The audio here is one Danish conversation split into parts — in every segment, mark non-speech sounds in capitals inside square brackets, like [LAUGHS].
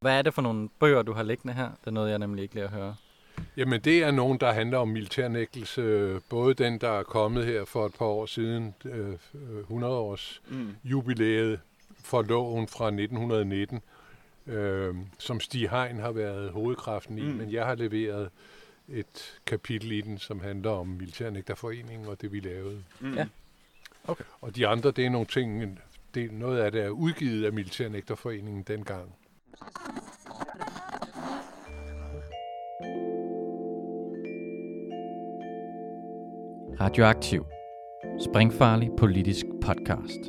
Hvad er det for nogle bøger, du har liggende her? Det er noget, jeg nemlig ikke lige at høre. Jamen, det er nogen, der handler om militærnægtelse. Både den, der er kommet her for et par år siden, øh, 100 års mm. jubilæet for loven fra 1919, øh, som Stig Hein har været hovedkraften i, mm. men jeg har leveret et kapitel i den, som handler om Militærnægterforeningen og det, vi lavede. Mm. Ja. Okay. Og de andre, det er nogle ting, det, noget af det er udgivet af Militærnægterforeningen dengang. Radioaktiv. Springfarlig politisk podcast.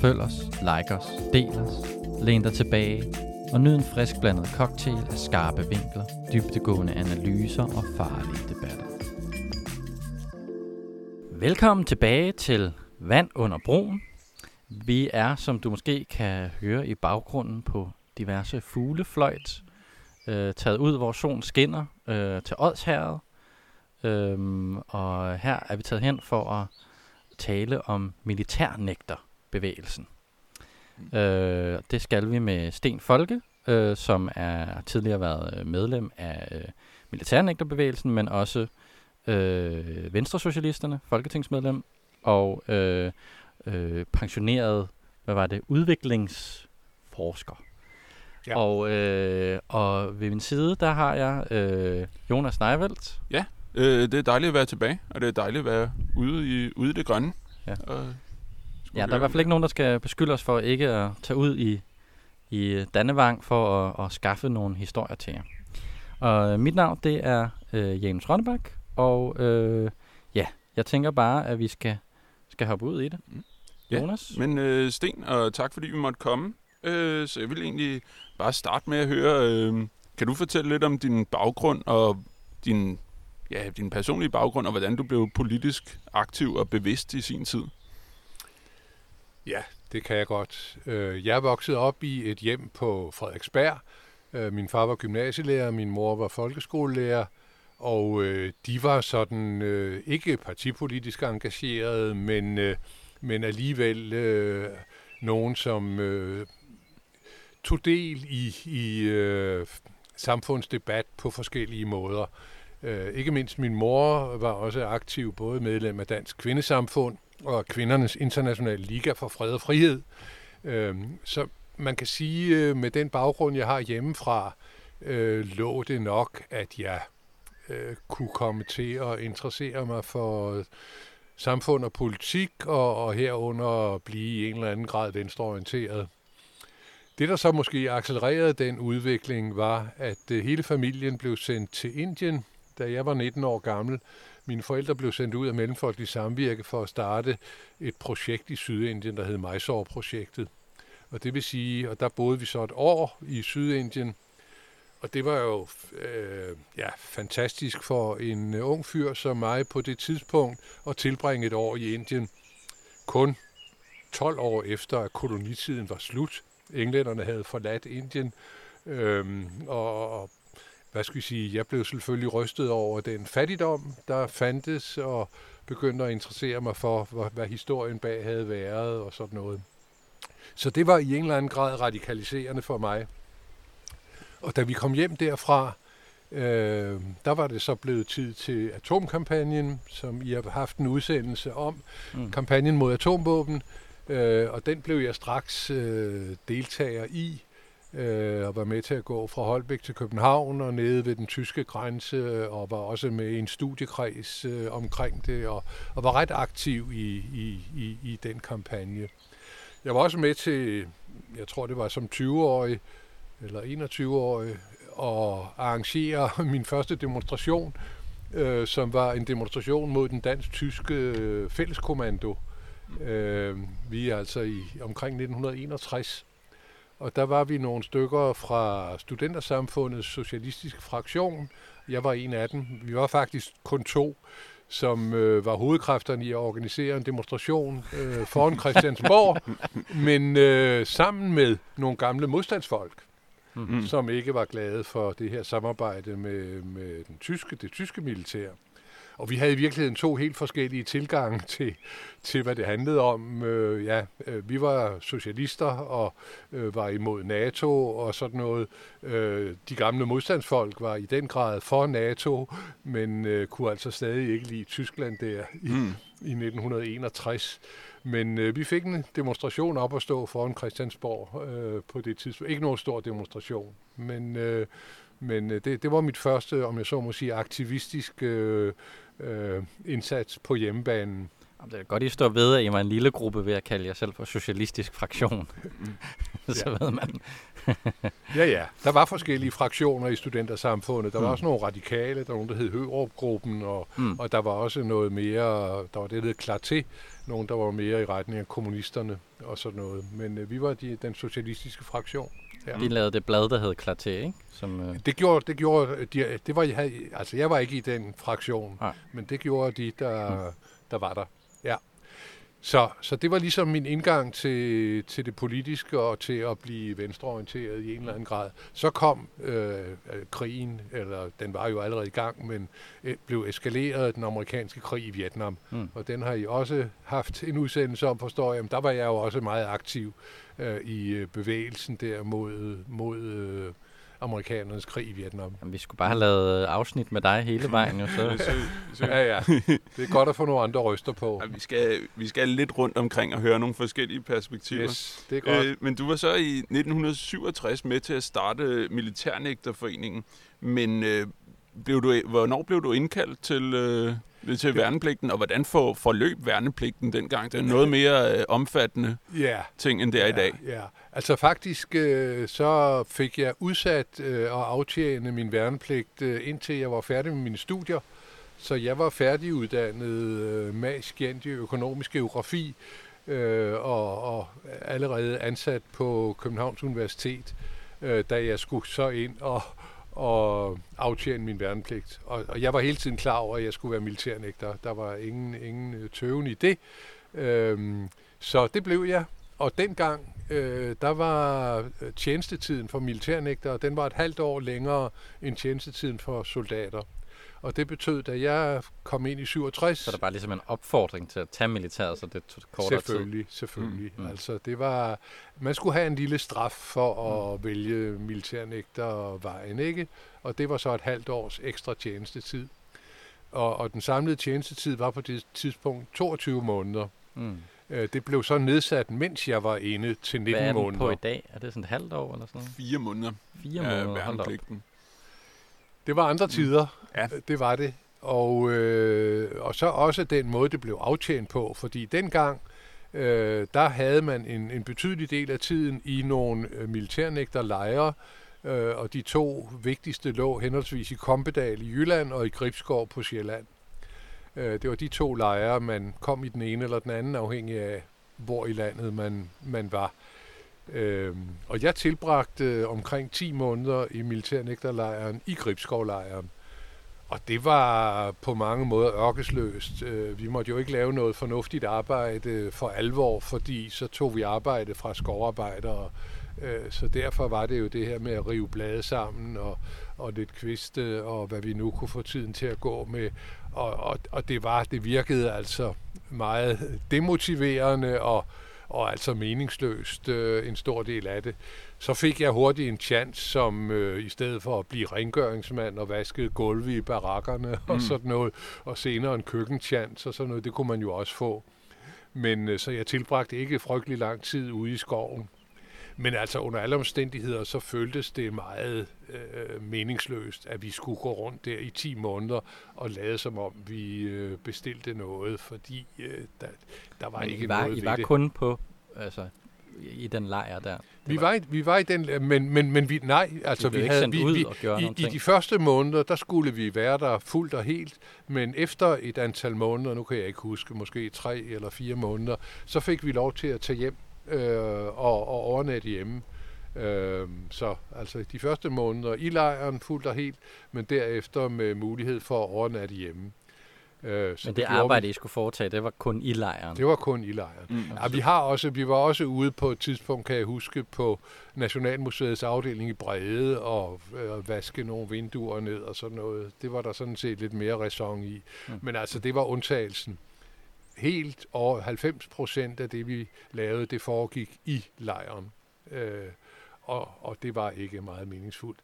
Følg os, like os, del os, læn dig tilbage og nyd en frisk blandet cocktail af skarpe vinkler, dybtegående analyser og farlige debatter. Velkommen tilbage til Vand under broen. Vi er, som du måske kan høre i baggrunden på diverse fuglefløjt, øh, taget ud, hvor solen skinner øh, til Odsherred. Øhm, og her er vi taget hen for at tale om militærnægterbevægelsen. Mm. Øh, det skal vi med Sten Folke, øh, som er tidligere været medlem af øh, militærnægterbevægelsen, men også øh, Venstresocialisterne, folketingsmedlem, og øh, øh, pensioneret, hvad var det, udviklingsforsker. Ja. Og, øh, og ved min side, der har jeg øh, Jonas Neiveldt. Ja, øh, det er dejligt at være tilbage, og det er dejligt at være ude i, ude i det grønne. Ja. Og ja, der er i hvert fald ikke nogen, der skal beskylde os for ikke at tage ud i, i Dannevang for at, at skaffe nogle historier til jer. Og øh, mit navn, det er øh, James Rønnebak, og øh, ja, jeg tænker bare, at vi skal, skal hoppe ud i det. Mm. Ja, Jonas? men øh, Sten, og tak fordi vi måtte komme. Øh, så jeg vil egentlig bare starte med at høre, øh, kan du fortælle lidt om din baggrund og din, ja, din personlige baggrund, og hvordan du blev politisk aktiv og bevidst i sin tid? Ja, det kan jeg godt. Øh, jeg vokset op i et hjem på Frederiksberg. Øh, min far var gymnasielærer, min mor var folkeskolelærer, og øh, de var sådan ikke partipolitisk engagerede, men, men alligevel øh, nogen, som øh, tog del i, i øh, samfundsdebat på forskellige måder. Øh, ikke mindst min mor var også aktiv, både medlem af Dansk Kvindesamfund og Kvindernes Internationale Liga for Fred og Frihed. Øh, så man kan sige, øh, med den baggrund, jeg har hjemmefra, øh, lå det nok, at jeg øh, kunne komme til at interessere mig for samfund og politik, og, og herunder blive i en eller anden grad venstreorienteret. Det, der så måske accelererede den udvikling, var, at øh, hele familien blev sendt til Indien, da jeg var 19 år gammel. Mine forældre blev sendt ud af Mellemfolkelig Samvirke for at starte et projekt i Sydindien, der hed Mysore-projektet. Og det vil sige, og der boede vi så et år i Sydindien, og det var jo øh, ja, fantastisk for en øh, ung fyr som mig på det tidspunkt at tilbringe et år i Indien. Kun 12 år efter, at kolonitiden var slut. Englænderne havde forladt Indien. Øhm, og, og hvad skal vi sige, jeg blev selvfølgelig rystet over den fattigdom, der fandtes, og begyndte at interessere mig for, hvad, hvad historien bag havde været og sådan noget. Så det var i en eller anden grad radikaliserende for mig. Og da vi kom hjem derfra, øh, der var det så blevet tid til atomkampagnen, som I har haft en udsendelse om, mm. kampagnen mod atomvåben, øh, og den blev jeg straks øh, deltager i, øh, og var med til at gå fra Holbæk til København og nede ved den tyske grænse, og var også med i en studiekreds øh, omkring det, og, og var ret aktiv i, i, i, i den kampagne. Jeg var også med til, jeg tror det var som 20-årig, eller 21-årig, og arrangere [LAUGHS] min første demonstration, øh, som var en demonstration mod den dansk-tyske øh, fælleskommando. Øh, vi er altså i omkring 1961. Og der var vi nogle stykker fra Studentersamfundets socialistiske fraktion. Jeg var en af dem. Vi var faktisk kun to, som øh, var hovedkræfterne i at organisere en demonstration øh, foran [LAUGHS] Christiansborg, men øh, sammen med nogle gamle modstandsfolk mm. som ikke var glade for det her samarbejde med, med den tyske, det tyske militær. og vi havde i virkeligheden to helt forskellige tilgange [LAUGHS] til, til hvad det handlede om. Øh, ja, øh, vi var socialister og øh, var imod NATO og sådan noget. Øh, de gamle modstandsfolk var i den grad for NATO, men øh, kunne altså stadig ikke lide Tyskland der i, mm. i 1961. Men øh, vi fik en demonstration op at stå foran Christiansborg øh, på det tidspunkt. Ikke nogen stor demonstration, men, øh, men øh, det, det var mit første, om jeg så må sige, aktivistisk øh, øh, indsats på hjemmebanen. Det er godt, I står ved, at I var en lille gruppe ved at kalde jer selv for socialistisk fraktion. [LAUGHS] [LAUGHS] så ved man. [LAUGHS] ja, ja. Der var forskellige fraktioner i studentersamfundet. Der var mm. også nogle radikale, der var nogen, der hed Hørup-gruppen, og, mm. og der var også noget mere, der var det, der hed Clarté, nogen, der var mere i retning af kommunisterne og sådan noget. Men øh, vi var de, den socialistiske fraktion. Ja. De lavede det blad, der hed Clarté, ikke? Som, øh... Det gjorde, det gjorde de, det var, jeg, altså jeg var ikke i den fraktion, ja. men det gjorde de, der, mm. der var der. Så, så det var ligesom min indgang til, til det politiske og til at blive venstreorienteret i en eller anden grad. Så kom øh, krigen, eller den var jo allerede i gang, men øh, blev eskaleret den amerikanske krig i Vietnam. Mm. Og den har I også haft en udsendelse om, forstår jeg. Men der var jeg jo også meget aktiv øh, i øh, bevægelsen der mod, mod øh, amerikanernes krig i Vietnam. Jamen, vi skulle bare have lavet afsnit med dig hele [LAUGHS] vejen. Jo, så. ja, ja. Det er godt at få nogle andre røster på. Ja, vi, skal, vi skal lidt rundt omkring og høre nogle forskellige perspektiver. Yes, det er godt. Øh, men du var så i 1967 med til at starte Militærnægterforeningen. Men øh, blev du, hvornår blev du indkaldt til, øh, til værnepligten, og hvordan får forløb værnepligten dengang? Det er noget mere øh, omfattende yeah. ting, end det er yeah, i dag. Ja, yeah. altså faktisk øh, så fik jeg udsat øh, at aftjene min værnepligt, øh, indtil jeg var færdig med mine studier. Så jeg var færdiguddannet øh, magskjent i økonomisk geografi, øh, og, og allerede ansat på Københavns Universitet, øh, da jeg skulle så ind og og aftjene min værnepligt. Og, og jeg var hele tiden klar over, at jeg skulle være militærnægter. Der var ingen, ingen øh, tøven i det. Øhm, så det blev jeg. Og dengang, øh, der var øh, tjenestetiden for militærnægter, den var et halvt år længere end tjenestetiden for soldater. Og det betød, da jeg kom ind i 67... Så der var ligesom en opfordring til at tage militæret, så det tog kortere selvfølgelig, tid? Selvfølgelig, mm, mm. Altså, det var... Man skulle have en lille straf for at mm. vælge militærnægter vejen, ikke? Og det var så et halvt års ekstra tjenestetid. Og, og den samlede tjenestetid var på det tidspunkt 22 måneder. Mm. Øh, det blev så nedsat, mens jeg var inde til 19 Hvad er måneder. på i dag? Er det sådan et halvt år eller sådan noget? Fire måneder. Fire måneder, det var andre tider, ja. det var det. Og, øh, og så også den måde, det blev aftjent på, fordi dengang, øh, der havde man en, en betydelig del af tiden i nogle øh, militærnægterlejre, øh, og de to vigtigste lå henholdsvis i Kompedal i Jylland og i Gribskov på Sjælland. Øh, det var de to lejre, man kom i den ene eller den anden, afhængig af, hvor i landet man, man var. Øh, Øhm, og jeg tilbragte omkring 10 måneder i militærnægterlejren i Gribskovlejren. Og det var på mange måder ørkesløst. Øh, vi måtte jo ikke lave noget fornuftigt arbejde for alvor, fordi så tog vi arbejde fra skovarbejdere. Øh, så derfor var det jo det her med at rive blade sammen og, og lidt kviste og hvad vi nu kunne få tiden til at gå med. Og, og, og det var, det virkede altså meget demotiverende og, og altså meningsløst øh, en stor del af det. Så fik jeg hurtigt en chance, som øh, i stedet for at blive rengøringsmand og vaske gulve i barakkerne mm. og sådan noget, og senere en køkkenchance og sådan noget, det kunne man jo også få. Men øh, så jeg tilbragte ikke frygtelig lang tid ude i skoven. Men altså under alle omstændigheder, så føltes det meget øh, meningsløst, at vi skulle gå rundt der i 10 måneder og lade som om, vi øh, bestilte noget, fordi øh, der, der var Men ikke I var, noget I var det. kun på, altså, i den lejr der? vi var, i, vi var i den, men, men, men vi, nej, altså vi, vi havde, vi, vi, i, i de første måneder, der skulle vi være der fuldt og helt, men efter et antal måneder, nu kan jeg ikke huske, måske tre eller fire måneder, så fik vi lov til at tage hjem øh, og, og overnatte hjemme. Øh, så altså de første måneder i lejren fuldt og helt, men derefter med mulighed for at overnatte hjemme. Øh, så Men det, det arbejde, vi. I skulle foretage, det var kun i lejren? Det var kun i lejren. Mm. Ja, vi, har også, vi var også ude på et tidspunkt, kan jeg huske, på Nationalmuseets afdeling i Brede og øh, vaske nogle vinduer ned og sådan noget. Det var der sådan set lidt mere ræson i. Mm. Men altså, det var undtagelsen. Helt over 90 procent af det, vi lavede, det foregik i lejren. Øh, og, og det var ikke meget meningsfuldt.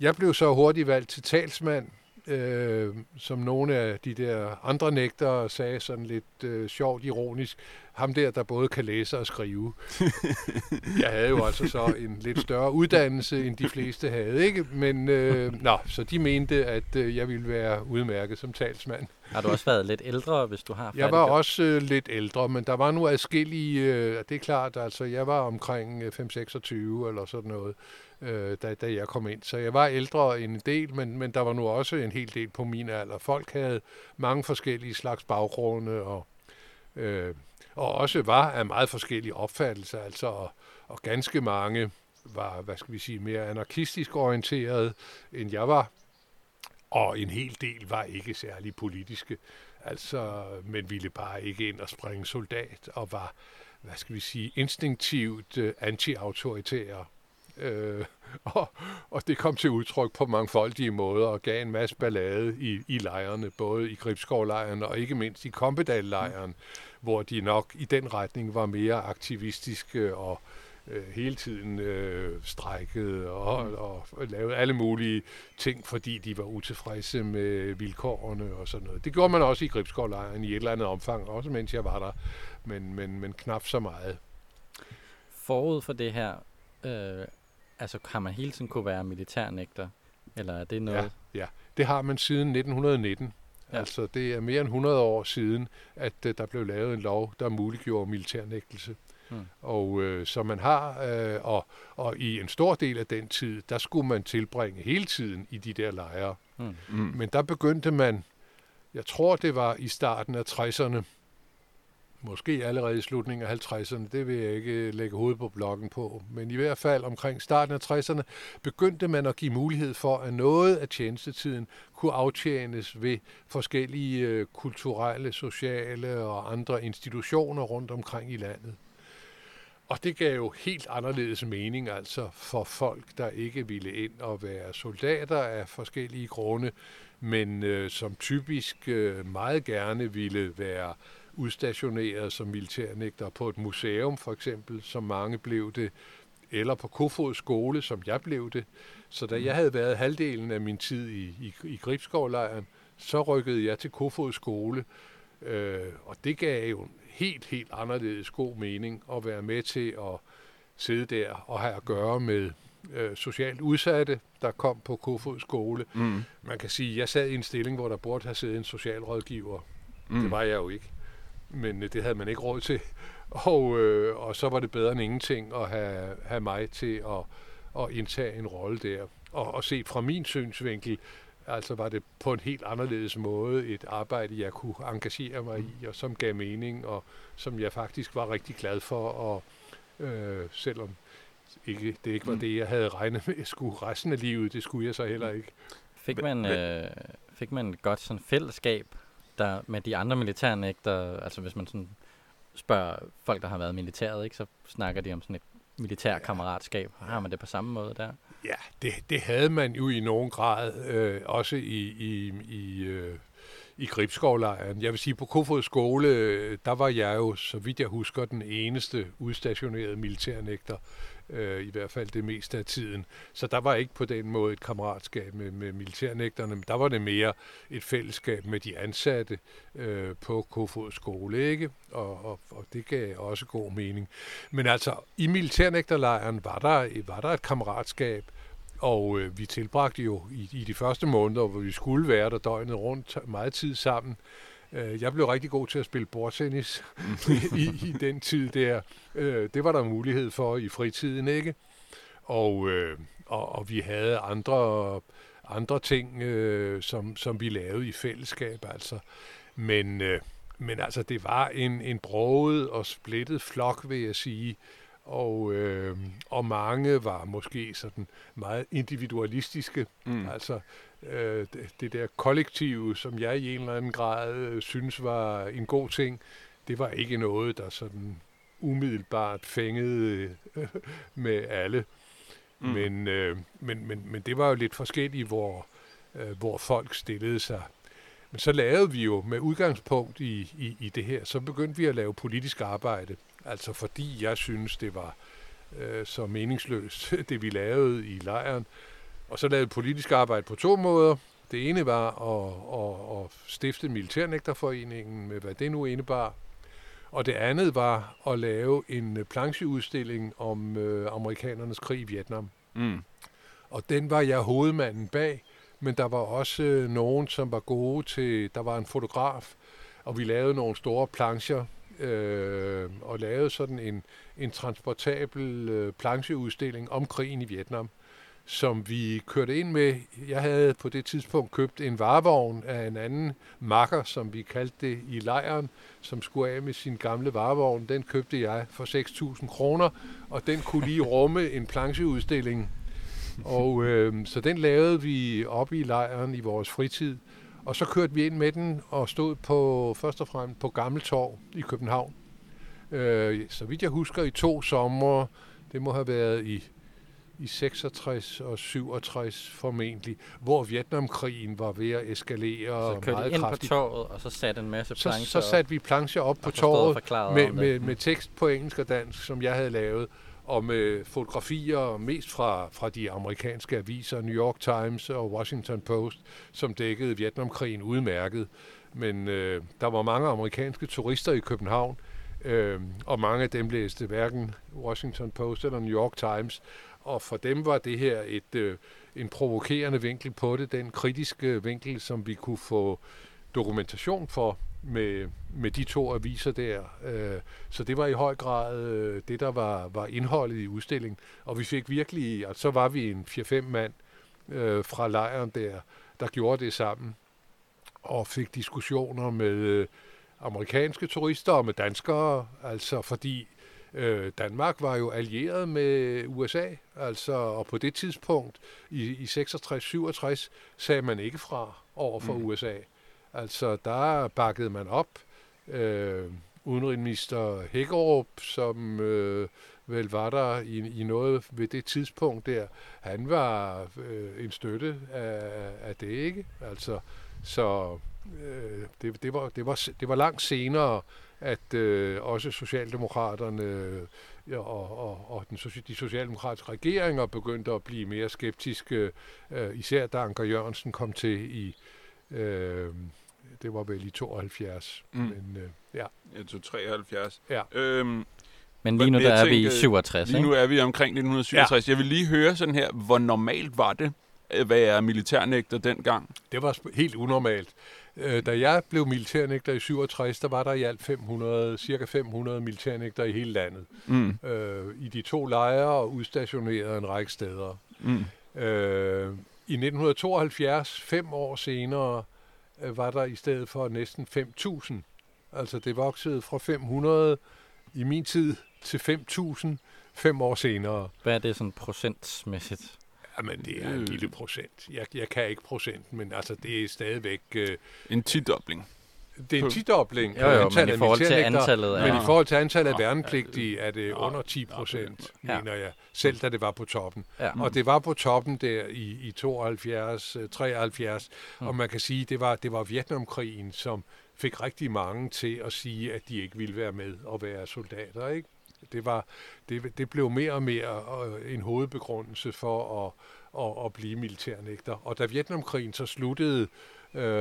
Jeg blev så hurtigt valgt til talsmand øh, som nogle af de der andre nægtere sagde sådan lidt øh, sjovt ironisk, ham der, der både kan læse og skrive. [LAUGHS] jeg havde jo altså så en lidt større uddannelse, end de fleste havde, ikke? Men, øh, nå, så de mente, at øh, jeg ville være udmærket som talsmand. Har du også været lidt ældre, hvis du har Jeg var også øh, lidt ældre, men der var nu adskillige, øh, det er klart, altså jeg var omkring 5-26 øh, eller sådan noget øh, da, da jeg kom ind. Så jeg var ældre en del, men, men der var nu også en hel del på min alder. Folk havde mange forskellige slags baggrunde, og, øh, og også var af meget forskellige opfattelser, altså, og, og ganske mange var, hvad skal vi sige, mere anarkistisk orienteret, end jeg var. Og en hel del var ikke særlig politiske, altså, men ville bare ikke ind og springe soldat, og var, hvad skal vi sige, instinktivt uh, anti-autoritære Øh, [LAUGHS] og, og det kom til udtryk på mangfoldige måder og gav en masse ballade i, i lejrene, både i Gribskov-lejren og ikke mindst i Kompedal-lejren, mm. hvor de nok i den retning var mere aktivistiske og øh, hele tiden øh, strækkede og, mm. og, og lavede alle mulige ting, fordi de var utilfredse med vilkårene og sådan noget. Det gjorde man også i Gribskov-lejren i et eller andet omfang, også mens jeg var der, men, men, men knap så meget. Forud for det her, øh, Altså har man hele tiden kunne være militærnægter? Eller er det noget? Ja, ja. det har man siden 1919. Ja. Altså det er mere end 100 år siden, at uh, der blev lavet en lov, der muliggjorde militærnægtelse. Hmm. Og uh, så man har, uh, og, og i en stor del af den tid, der skulle man tilbringe hele tiden i de der lejre. Hmm. Mm. Men der begyndte man, jeg tror det var i starten af 60'erne, måske allerede i slutningen af 50'erne, det vil jeg ikke lægge hovedet på blokken på, men i hvert fald omkring starten af 60'erne begyndte man at give mulighed for, at noget af tjenestetiden kunne aftjenes ved forskellige øh, kulturelle, sociale og andre institutioner rundt omkring i landet. Og det gav jo helt anderledes mening altså for folk, der ikke ville ind og være soldater af forskellige grunde, men øh, som typisk øh, meget gerne ville være udstationeret som militærnægter på et museum for eksempel, som mange blev det, eller på Kofod skole, som jeg blev det. Så da jeg havde været halvdelen af min tid i, i, i Gribskovlejren, så rykkede jeg til Kofod skole, øh, og det gav jo helt, helt anderledes god mening at være med til at sidde der og have at gøre med øh, socialt udsatte, der kom på Kofod skole. Mm. Man kan sige, at jeg sad i en stilling, hvor der burde have siddet en socialrådgiver. Mm. Det var jeg jo ikke men øh, det havde man ikke råd til. [LAUGHS] Og, øh, og så var det bedre end ingenting at have, have mig til at, at indtage en rolle der. Og, og se fra min synsvinkel, altså var det på en helt anderledes måde et arbejde, jeg kunne engagere mig i, og som gav mening, og som jeg faktisk var rigtig glad for, og øh, selvom ikke, det ikke var mm. det, jeg havde regnet med, at skulle resten af livet, det skulle jeg så heller ikke. Fik man, øh, fik man et godt sådan fællesskab der med de andre militærnægter, altså hvis man sådan spørger folk, der har været militæret, ikke, så snakker de om sådan et militær kammeratskab. Har man det på samme måde der? Ja, det, det havde man jo i nogen grad, øh, også i, i, i, øh, i Gribskovlejren. Jeg vil sige, på Kofod skole, øh, der var jeg jo, så vidt jeg husker, den eneste udstationerede militærnægter øh, i hvert fald det meste af tiden. Så der var ikke på den måde et kammeratskab med, med militærnægterne, men der var det mere et fællesskab med de ansatte øh, på Kofod skole, ikke? Og, og, og det gav også god mening. Men altså, i militærnægterlejren var der, var der et kammeratskab, og øh, vi tilbragte jo i, i de første måneder, hvor vi skulle være der døgnet rundt meget tid sammen. Øh, jeg blev rigtig god til at spille bordtennis [LAUGHS] i, i den tid der. Øh, det var der mulighed for i fritiden, ikke? Og, øh, og, og vi havde andre, andre ting, øh, som, som vi lavede i fællesskab, altså. Men, øh, men altså, det var en, en broget og splittet flok, vil jeg sige. Og, øh, og mange var måske sådan meget individualistiske. Mm. Altså øh, det, det der kollektive, som jeg i en eller anden grad øh, synes var en god ting, det var ikke noget, der sådan umiddelbart fængede øh, [LAUGHS] med alle. Mm. Men, øh, men, men, men det var jo lidt forskelligt, hvor, øh, hvor folk stillede sig. Men så lavede vi jo med udgangspunkt i, i, i det her, så begyndte vi at lave politisk arbejde. Altså fordi jeg synes, det var øh, så meningsløst, [LAUGHS] det vi lavede i lejren. Og så lavede politisk arbejde på to måder. Det ene var at, at, at stifte Militærnægterforeningen med hvad det nu indebar. Og det andet var at lave en plancheudstilling om øh, amerikanernes krig i Vietnam. Mm. Og den var jeg hovedmanden bag, men der var også øh, nogen, som var gode til... Der var en fotograf, og vi lavede nogle store plancher, øh, og lavede sådan en, en transportabel øh, plancheudstilling om krigen i Vietnam, som vi kørte ind med. Jeg havde på det tidspunkt købt en varevogn af en anden makker, som vi kaldte det i lejren, som skulle af med sin gamle varevogn. Den købte jeg for 6.000 kroner, og den kunne lige rumme en plancheudstilling. Og øh, så den lavede vi op i lejren i vores fritid. Og så kørte vi ind med den og stod på først og fremmest på Gammeltorv i København. Øh, så vidt jeg husker i to sommer, det må have været i i 66 og 67 formentlig, hvor Vietnamkrigen var ved at eskalere Så meget ind kraftigt. på torvet, og så satte en masse Så, plancher så op, satte vi plancher op på så torvet med, det. med, med tekst på engelsk og dansk, som jeg havde lavet, og med fotografier mest fra, fra de amerikanske aviser, New York Times og Washington Post, som dækkede Vietnamkrigen udmærket. Men øh, der var mange amerikanske turister i København, øh, og mange af dem læste hverken Washington Post eller New York Times, og for dem var det her et, øh, en provokerende vinkel på det, den kritiske vinkel, som vi kunne få dokumentation for med, med de to aviser der. Øh, så det var i høj grad øh, det, der var, var indholdet i udstillingen. Og vi fik virkelig, altså så var vi en 4-5 mand øh, fra lejren der, der gjorde det sammen og fik diskussioner med øh, amerikanske turister og med danskere, altså fordi øh, Danmark var jo allieret med USA, altså og på det tidspunkt i, i 66-67 sagde man ikke fra over for mm. USA. Altså der bakkede man op. Øh, udenrigsminister Hækkerup, som øh, vel var der i, i noget ved det tidspunkt der, han var øh, en støtte af, af det, ikke? Altså, så øh, det, det, var, det, var, det var langt senere, at øh, også Socialdemokraterne øh, ja, og, og, og den, de socialdemokratiske regeringer begyndte at blive mere skeptiske, øh, især da Anker Jørgensen kom til i, øh, det var vel i 72, Mm. men øh, ja. Jeg tog 73. Ja. Øhm, Men lige nu der er vi i tænker, 67, lige ikke? nu er vi omkring 1967. Ja. Jeg vil lige høre sådan her, hvor normalt var det at være militærnægter dengang? Det var helt unormalt. Øh, Da jeg blev militærnægter i 67, der var der i alt 500, cirka 500 militærnægter i hele landet. Mm. Øh, I de to lejre og udstationeret en række steder. Mm. Øh, I 1972, fem år senere, øh, var der i stedet for næsten 5.000. Altså det voksede fra 500 i min tid til 5.000 fem år senere. Hvad er det sådan procentmæssigt? Jamen, det er en Øh. lille procent. Jeg, jeg kan ikke procenten, men altså, det er stadigvæk... Øh, En tidobling. Det er en tidobling men antallet i af forhold til militærnægtere, af... Men i forhold til antallet af værnepligtige er det under 10 procent, mener jeg, selv da det var på toppen. Og det var på toppen der i, i 72, øh, 73, Mm. og man kan sige, det var det var Vietnamkrigen, som fik rigtig mange til at sige, at de ikke ville være med og være soldater, ikke? Det, var, det, det blev mere og mere øh, en hovedbegrundelse for at, at, at blive militærnægter. Og da Vietnamkrigen så sluttede øh,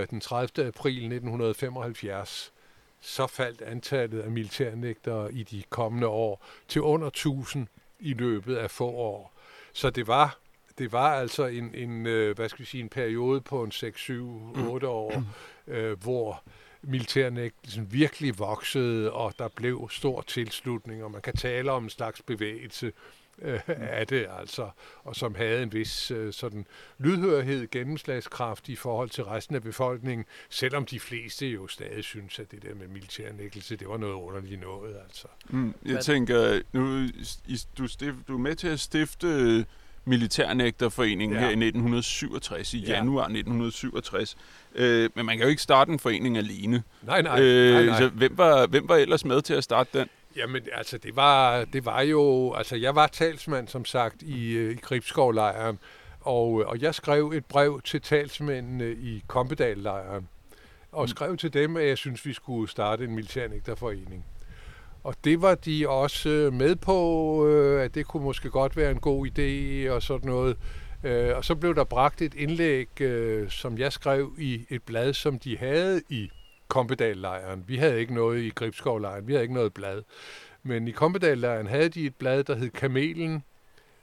den 30. april 1975, så faldt antallet af militærnægtere i de kommende år til under 1000 i løbet af få år. Så det var det var altså en, en øh, hvad skal vi sige, en periode på en 6, 7, 8 år, øh, hvor militærnægtelsen virkelig voksede, og der blev stor tilslutning, og man kan tale om en slags bevægelse øh, af det, altså, og som havde en vis øh, sådan lydhørhed, gennemslagskraft i forhold til resten af befolkningen, selvom de fleste jo stadig synes, at det der med militærnækkelse, det var noget underligt noget, altså. Mm, jeg tænker, nu, i, du, stif, du er med til at stifte Militærnægterforeningen ja. her i 1967, i ja. januar 1967. Øh, men man kan jo ikke starte en forening alene. Nej, nej. Øh, nej, nej. Så hvem var, hvem var ellers med til at starte den? Jamen, altså, det var, det var jo... Altså, jeg var talsmand, som sagt, i, øh, i Gribskovlejren, og, og jeg skrev et brev til talsmændene i Kompedal-lejren, og mm. skrev til dem, at jeg synes, vi skulle starte en militærnægterforening. Og det var de også øh, med på, øh, at det kunne måske godt være en god idé og sådan noget. Og så blev der bragt et indlæg, som jeg skrev i et blad, som de havde i Kompedal-lejren. Vi havde ikke noget i Gribskov-lejren, vi havde ikke noget blad. Men i Kompedal-lejren havde de et blad, der hed Kamelen,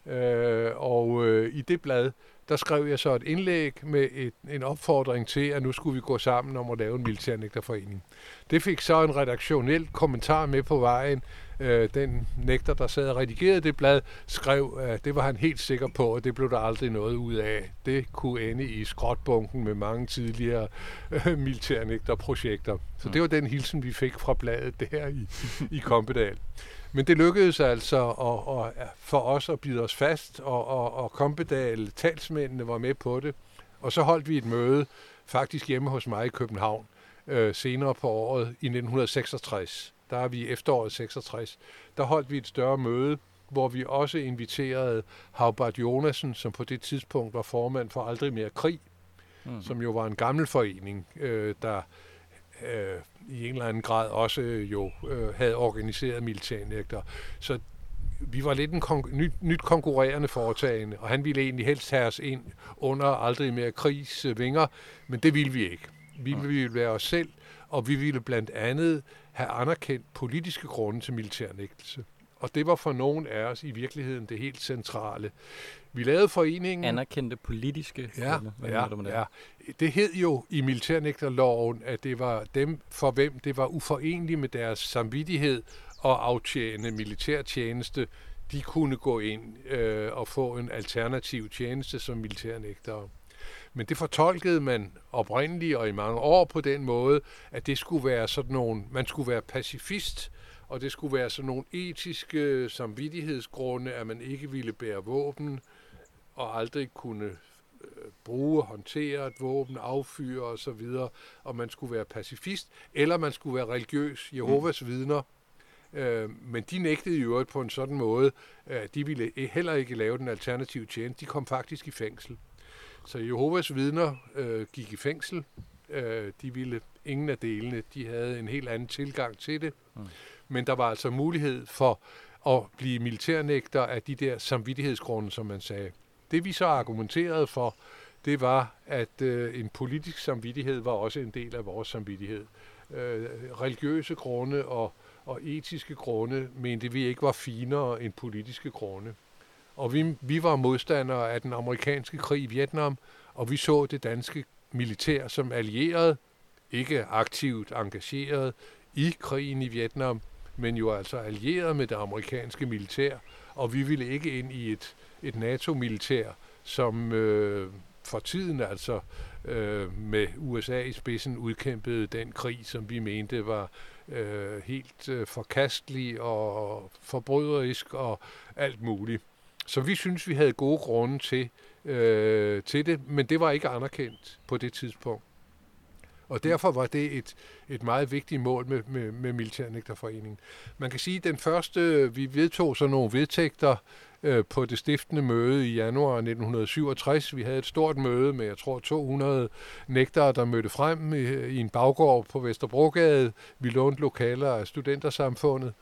øh, og øh, i det blad, der skrev jeg så et indlæg med et, en opfordring til, at nu skulle vi gå sammen om at lave en militærnægterforening. Det fik så en redaktionel kommentar med på vejen. Øh, den nægter, der sad og redigerede det blad, skrev, at det var han helt sikker på, og det blev der aldrig noget ud af. Det kunne ende i skrotbunken med mange tidligere øh, militærnægterprojekter. Så det var den hilsen, vi fik fra bladet der i, i Kompedal. Men det lykkedes altså at, at, for os at bide os fast, og, og, og Kompedal, talsmændene var med på det. Og så holdt vi et møde, faktisk hjemme hos mig i København, øh, senere på året i 1966. Der er vi i efteråret 66. Der holdt vi et større møde, hvor vi også inviterede Havbart Jonasen, som på det tidspunkt var formand for Aldrig Mere Krig, mm. som jo var en gammel forening, øh, der øh, i en eller anden grad også jo øh, havde organiseret militærnægter. Så vi var lidt en kon- nyt, nyt konkurrerende foretagende, og han ville egentlig helst have os ind under aldrig mere krigs øh, vinger, men det ville vi ikke. Vi ville være os selv, og vi ville blandt andet have anerkendt politiske grunde til militærnægtelse. Og det var for nogen af os i virkeligheden det helt centrale. Vi lavede foreningen... Anerkendte politiske ja, Hvad ja, det? ja. Det hed jo i militærnægterloven, at det var dem, for hvem det var uforenligt med deres samvittighed og aftjene militærtjeneste, de kunne gå ind øh, og få en alternativ tjeneste som militærnægtere. Men det fortolkede man oprindeligt og i mange år på den måde, at det skulle være sådan nogle, man skulle være pacifist, og det skulle være sådan nogle etiske samvittighedsgrunde, at man ikke ville bære våben, og aldrig kunne øh, bruge, håndtere et våben, affyre og så videre, og man skulle være pacifist, eller man skulle være religiøs, Jehovas mm. vidner. Øh, men de nægtede jo på en sådan måde, at de ville heller ikke lave den alternative tjeneste. De kom faktisk i fængsel. Så Jehovas vidner øh, gik i fængsel. Øh, de ville ingen af delene. De havde en helt anden tilgang til det. Mm. Men der var altså mulighed for at blive militærnægter af de der samvittighedsgrunde, som man sagde. Det vi så argumenterede for, det var, at øh, en politisk samvittighed var også en del af vores samvittighed. Øh, religiøse grunde og, og etiske grunde mente vi ikke var finere end politiske grunde. Og vi, vi var modstandere af den amerikanske krig i Vietnam, og vi så det danske militær som allieret, ikke aktivt engageret i krigen i Vietnam, men jo altså allieret med det amerikanske militær, og vi ville ikke ind i et, et NATO-militær, som øh, for tiden altså øh, med USA i spidsen udkæmpede den krig, som vi mente var øh, helt øh, forkastelig og forbryderisk og alt muligt. Så vi synes, vi havde gode grunde til, øh, til det, men det var ikke anerkendt på det tidspunkt. Og derfor var det et, et meget vigtigt mål med, med, med Militærnægterforeningen. Man kan sige, at den første, vi vedtog så nogle vedtægter øh, på det stiftende møde i januar 1967. Vi havde et stort møde med, jeg tror, 200 nægtere, der mødte frem i, i en baggård på Vesterbrogade. Vi lånte lokaler af studentersamfundet.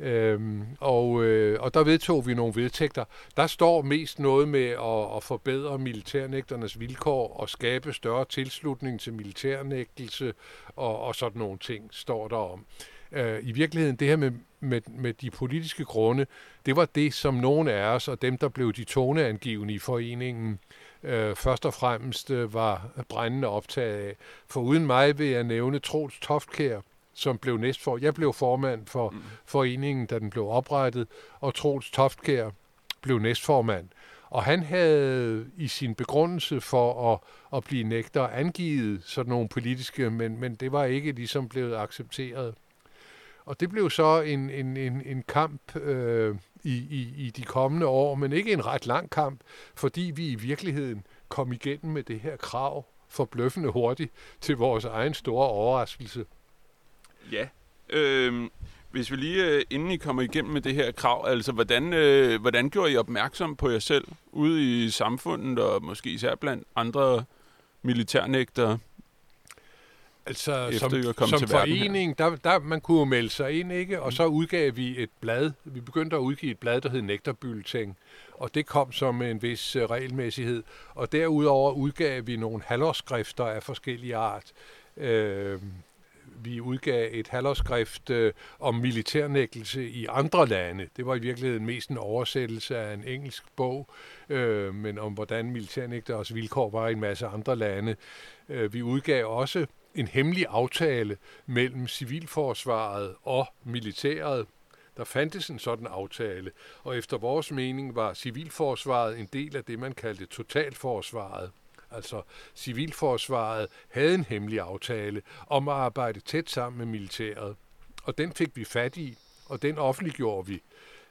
Øhm, og, øh, og der vedtog vi nogle vedtægter. Der står mest noget med at, at forbedre militærnægternes vilkår og skabe større tilslutning til militærnægtelse og, og sådan nogle ting, står der om. Øh, I virkeligheden, det her med, med, med de politiske grunde, det var det, som nogle af os og dem, der blev de toneangivende i foreningen, øh, først og fremmest øh, var brændende optaget af. For uden mig vil jeg nævne Troels Toftkær, som blev næstfor. Jeg blev formand for mm. foreningen, da den blev oprettet, og Troels Toftkær, blev næstformand. Og han havde i sin begrundelse for at, at blive nægter angivet sådan nogle politiske, men, men det var ikke ligesom blevet accepteret. Og det blev så en, en, en, en kamp øh, i, i, i de kommende år, men ikke en ret lang kamp, fordi vi i virkeligheden kom igennem med det her krav forbløffende hurtigt til vores egen store overraskelse. Ja. Øh, hvis vi lige, øh, inden I kommer igennem med det her krav, altså hvordan, øh, hvordan gjorde I opmærksom på jer selv ude i samfundet, og måske især blandt andre militærnægtere? Altså, Efter som, som til forening, der, der, man kunne jo melde sig ind, ikke? Og mm. så udgav vi et blad. Vi begyndte at udgive et blad, der hed Nægterbylting. Og det kom som en vis uh, regelmæssighed. Og derudover udgav vi nogle halvårsskrifter af forskellige art. Uh, vi udgav et halvårsskrift øh, om militærnægtelse i andre lande. Det var i virkeligheden mest en oversættelse af en engelsk bog, øh, men om hvordan militærnægteres vilkår var i en masse andre lande. Øh, vi udgav også en hemmelig aftale mellem civilforsvaret og militæret. Der fandtes en sådan aftale, og efter vores mening var civilforsvaret en del af det, man kaldte totalforsvaret. Altså civilforsvaret havde en hemmelig aftale om at arbejde tæt sammen med militæret, og den fik vi fat i, og den offentliggjorde vi.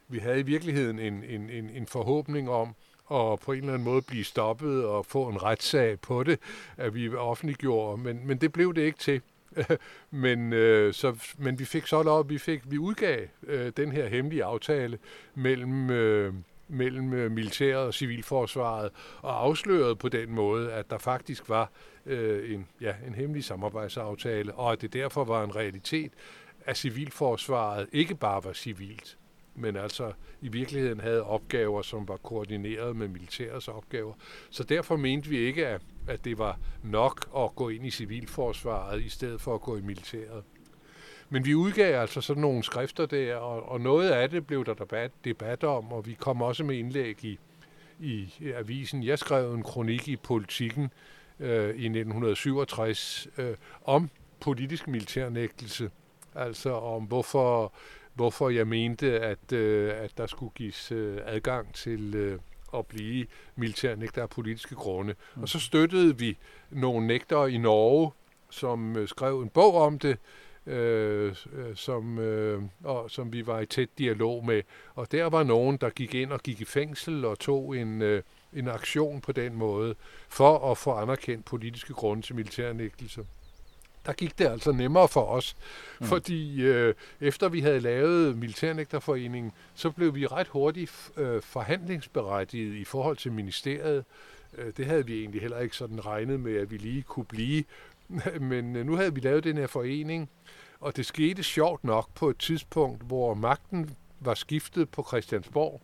Vi havde i virkeligheden en, en, en, en forhåbning om, og på en eller anden måde blive stoppet og få en retssag på det, at vi offentliggjorde, men, men det blev det ikke til. [LAUGHS] men, øh, så, men vi fik så lov, vi, fik, vi udgav øh, den her hemmelige aftale mellem, øh, mellem øh, militæret og civilforsvaret, og afslørede på den måde, at der faktisk var øh, en, ja, en hemmelig samarbejdsaftale, og at det derfor var en realitet, at civilforsvaret ikke bare var civilt, men altså i virkeligheden havde opgaver, som var koordineret med militærets opgaver. Så derfor mente vi ikke, at, at det var nok at gå ind i civilforsvaret, i stedet for at gå i militæret. Men vi udgav altså sådan nogle skrifter der, og, og noget af det blev der debat, debat om, og vi kom også med indlæg i, i avisen. Jeg skrev en kronik i Politikken øh, i 1967 øh, om politisk militærnægtelse, altså om hvorfor hvorfor jeg mente, at, øh, at der skulle gives øh, adgang til øh, at blive militærnægter af politiske grunde. Mm. Og så støttede vi nogle nægtere i Norge, som øh, skrev en bog om det, øh, øh, som, øh, og, som vi var i tæt dialog med. Og der var nogen, der gik ind og gik i fængsel og tog en, øh, en aktion på den måde, for at få anerkendt politiske grunde til militærnægtelse der gik det altså nemmere for os, mm. fordi øh, efter vi havde lavet Militærnægterforeningen, så blev vi ret hurtigt øh, forhandlingsberettiget i forhold til ministeriet. Øh, det havde vi egentlig heller ikke sådan regnet med, at vi lige kunne blive. [LAUGHS] Men øh, nu havde vi lavet den her forening, og det skete sjovt nok på et tidspunkt, hvor magten var skiftet på Christiansborg.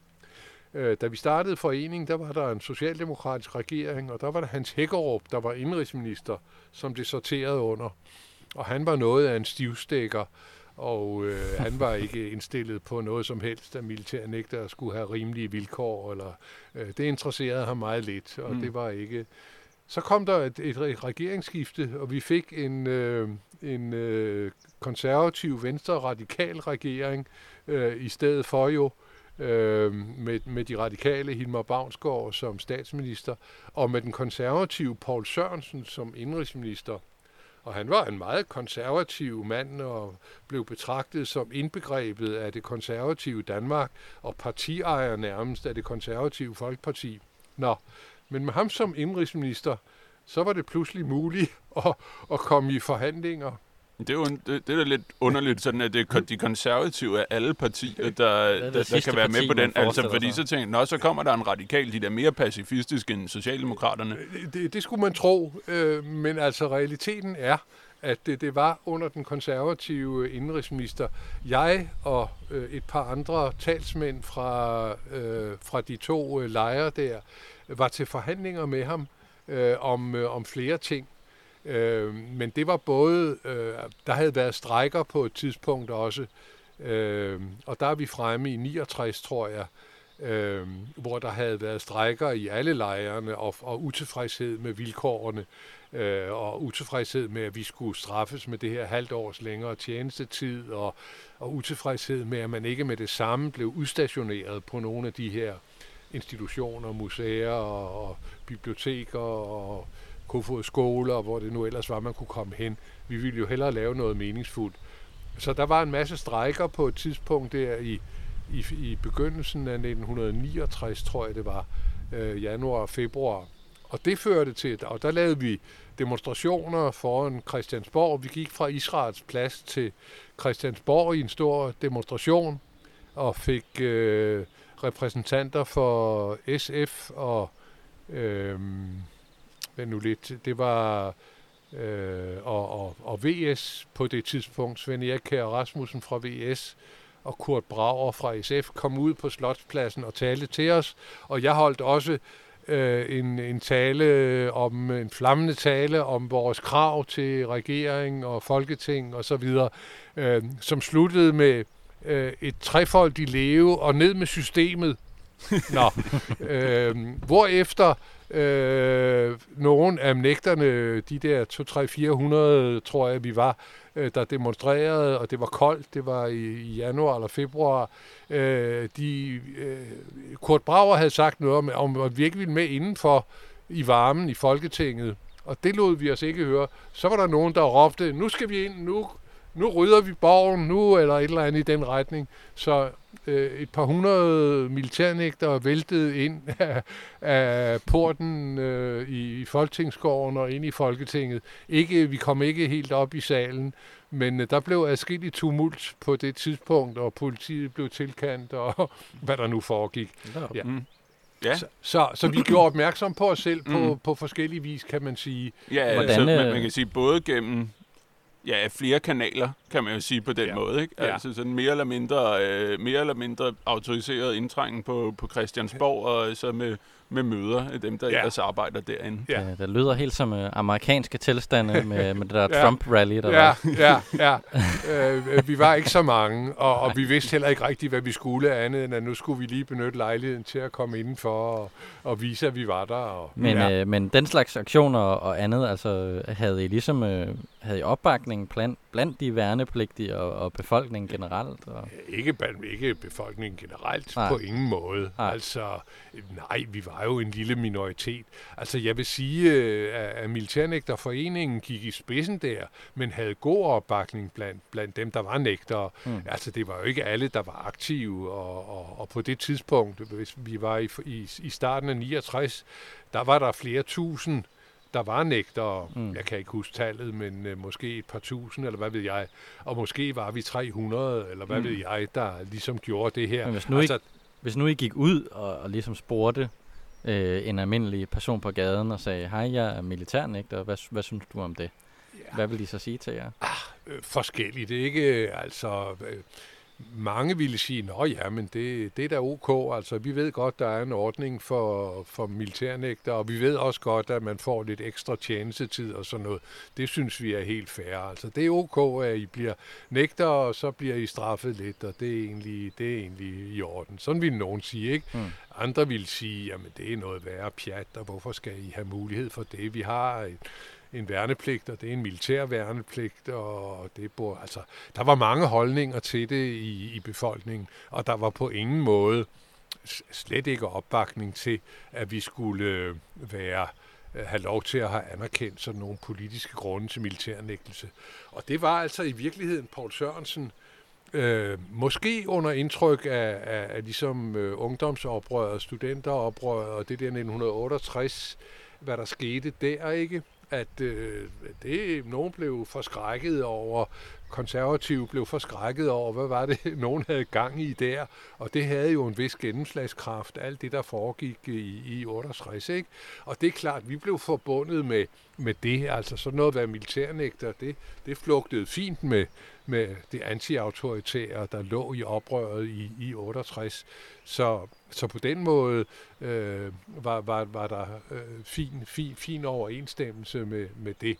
Øh, da vi startede foreningen, der var der en socialdemokratisk regering, og der var der Hans Hækkerup, der var indrigsminister, som det sorterede under. Og han var noget af en stivstikker, og øh, han var ikke [LAUGHS] indstillet på noget som helst, at militærnægter skulle have rimelige vilkår. Eller, øh, det interesserede ham meget lidt, og mm. det var ikke... Så kom der et, et regeringsskifte, og vi fik en, øh, en øh, konservativ, venstre, radikal regering øh, i stedet for jo, øh, med, med de radikale Hilmar Bavnsgaard som statsminister, og med den konservative Paul Sørensen som indrigsminister. Og han var en meget konservativ mand og blev betragtet som indbegrebet af det konservative Danmark og partiejer nærmest af det konservative Folkeparti. Nå, men med ham som indrigsminister, så var det pludselig muligt [LAUGHS] at, at komme i forhandlinger det er jo det, det er da lidt underligt, sådan at det er de konservative af alle partier, der, der, der, der kan være med på den. Altså, fordi så tænker så kommer der en radikal, de der mere pacifistiske end Socialdemokraterne. Det, det skulle man tro, øh, men altså realiteten er, at det, det var under den konservative indrigsminister. Jeg og øh, et par andre talsmænd fra, øh, fra de to øh, lejre der var til forhandlinger med ham øh, om, øh, om flere ting. Øh, men det var både, øh, der havde været strejker på et tidspunkt også, øh, og der er vi fremme i 69, tror jeg, øh, hvor der havde været strejker i alle lejrene og, og utilfredshed med vilkårene øh, og utilfredshed med, at vi skulle straffes med det her halvt års længere tjenestetid og, og utilfredshed med, at man ikke med det samme blev udstationeret på nogle af de her institutioner, museer og, og biblioteker og Kofod og hvor det nu ellers var, man kunne komme hen. Vi ville jo hellere lave noget meningsfuldt. Så der var en masse strejker på et tidspunkt der i, i, i begyndelsen af 1969, tror jeg det var, øh, januar og februar. Og det førte til, og der lavede vi demonstrationer foran Christiansborg. Vi gik fra Israels plads til Christiansborg i en stor demonstration og fik øh, repræsentanter for SF og øh, nu lidt, det var øh, og, og, og VS på det tidspunkt, Svend Erik Kjær Rasmussen fra VS og Kurt Brauer fra SF kom ud på Slotspladsen og talte til os, og jeg holdt også øh, en, en tale om en flammende tale om vores krav til regering og folketing og så videre, øh, som sluttede med øh, et trefoldigt leve og ned med systemet. Nå, [LAUGHS] øh, hvorefter øh, nogle af nægterne, de der 2, 3, 400, tror jeg, vi var, øh, der demonstrerede, og det var koldt, det var i, i januar eller februar. Øh, de, øh, Kurt Brauer havde sagt noget om, om at vi ikke ville med indenfor i varmen i Folketinget, og det lod vi os ikke høre. Så var der nogen, der råbte, nu skal vi ind, nu, nu rydder vi borgen, nu, eller et eller andet i den retning. Så øh, et par hundrede militærnægter væltede ind af, af porten øh, i, i Folketingsgården og ind i Folketinget. Ikke, vi kom ikke helt op i salen, men øh, der blev adskilligt tumult på det tidspunkt, og politiet blev tilkandt, og [LAUGHS] hvad der nu foregik. Ja. Mm. Ja. Så, så, så vi gjorde opmærksom på os selv på, mm. på forskellige vis, kan man sige. Ja, Hvordan, altså, man, man kan sige både gennem ja, flere kanaler, kan man jo sige på den ja. måde. Ikke? Ja. Altså sådan mere eller mindre, øh, mere eller mindre autoriseret indtrængen på, på Christiansborg, og så med, med møder af dem, der ja. ellers arbejder derinde. Ja. ja, det lyder helt som uh, amerikanske tilstande [LAUGHS] med, med det der ja. Trump-rally. Der ja, var. ja, ja. [LAUGHS] Øh, vi var ikke så mange, og, og vi vidste heller ikke rigtigt, hvad vi skulle andet, end at nu skulle vi lige benytte lejligheden til at komme indenfor og, og vise, at vi var der. Og, men, ja. øh, men den slags aktioner og andet, altså havde I ligesom øh, havde I opbakning blandt, blandt de værnepligtige og, og befolkningen generelt? Og? Ikke, ikke befolkningen generelt, nej. på ingen måde. Nej. Altså, nej, vi var jo en lille minoritet. Altså, jeg vil sige, øh, at Militærnægterforeningen gik i spidsen der, men havde god opbakning blandt, blandt dem, der var nægtere. Mm. Altså, det var jo ikke alle, der var aktive, og, og, og på det tidspunkt, hvis vi var i, i, i starten af 69, der var der flere tusind der var nægter, mm. jeg kan ikke huske tallet, men øh, måske et par tusind, eller hvad ved jeg. Og måske var vi 300, eller hvad mm. ved jeg, der ligesom gjorde det her. Men hvis nu, altså, I, hvis nu I gik ud og, og ligesom spurgte øh, en almindelig person på gaden og sagde, hej, jeg er militærnægter, hvad, hvad synes du om det? Ja. Hvad vil de så sige til jer? Ah, øh, forskelligt, ikke? Altså... Øh, mange ville sige, nå ja, men det, det er da ok. Altså, vi ved godt, der er en ordning for, for militærnægter, og vi ved også godt, at man får lidt ekstra tjenestetid og sådan noget. Det synes vi er helt fair. Altså, det er ok, at I bliver nægter, og så bliver I straffet lidt, og det er egentlig, det er egentlig i orden. Sådan vil nogen sige, ikke? Mm. Andre vil sige, jamen det er noget værre pjat, og hvorfor skal I have mulighed for det? Vi har et, en værnepligt, og det er en militær værnepligt, og det bor, altså, der var mange holdninger til det i, i befolkningen, og der var på ingen måde slet ikke opbakning til, at vi skulle øh, være øh, have lov til at have anerkendt sådan nogle politiske grunde til militærnægtelse. Og det var altså i virkeligheden Paul Sørensen, øh, måske under indtryk af, af, af ligesom øh, ungdomsoprøret, studenteroprøret og det der 1968, hvad der skete der, ikke? At øh, det, nogen blev forskrækket over, konservative blev forskrækket over, hvad var det, [LAUGHS] nogen havde gang i der, og det havde jo en vis gennemslagskraft, alt det, der foregik i, i 68, ikke? Og det er klart, vi blev forbundet med, med det, altså sådan noget at være militærnægter, det, det flugtede fint med, med det antiautoritære, der lå i oprøret i, i 68. Så, så på den måde øh, var, var, var der øh, fin, fin, fin overensstemmelse med, med det.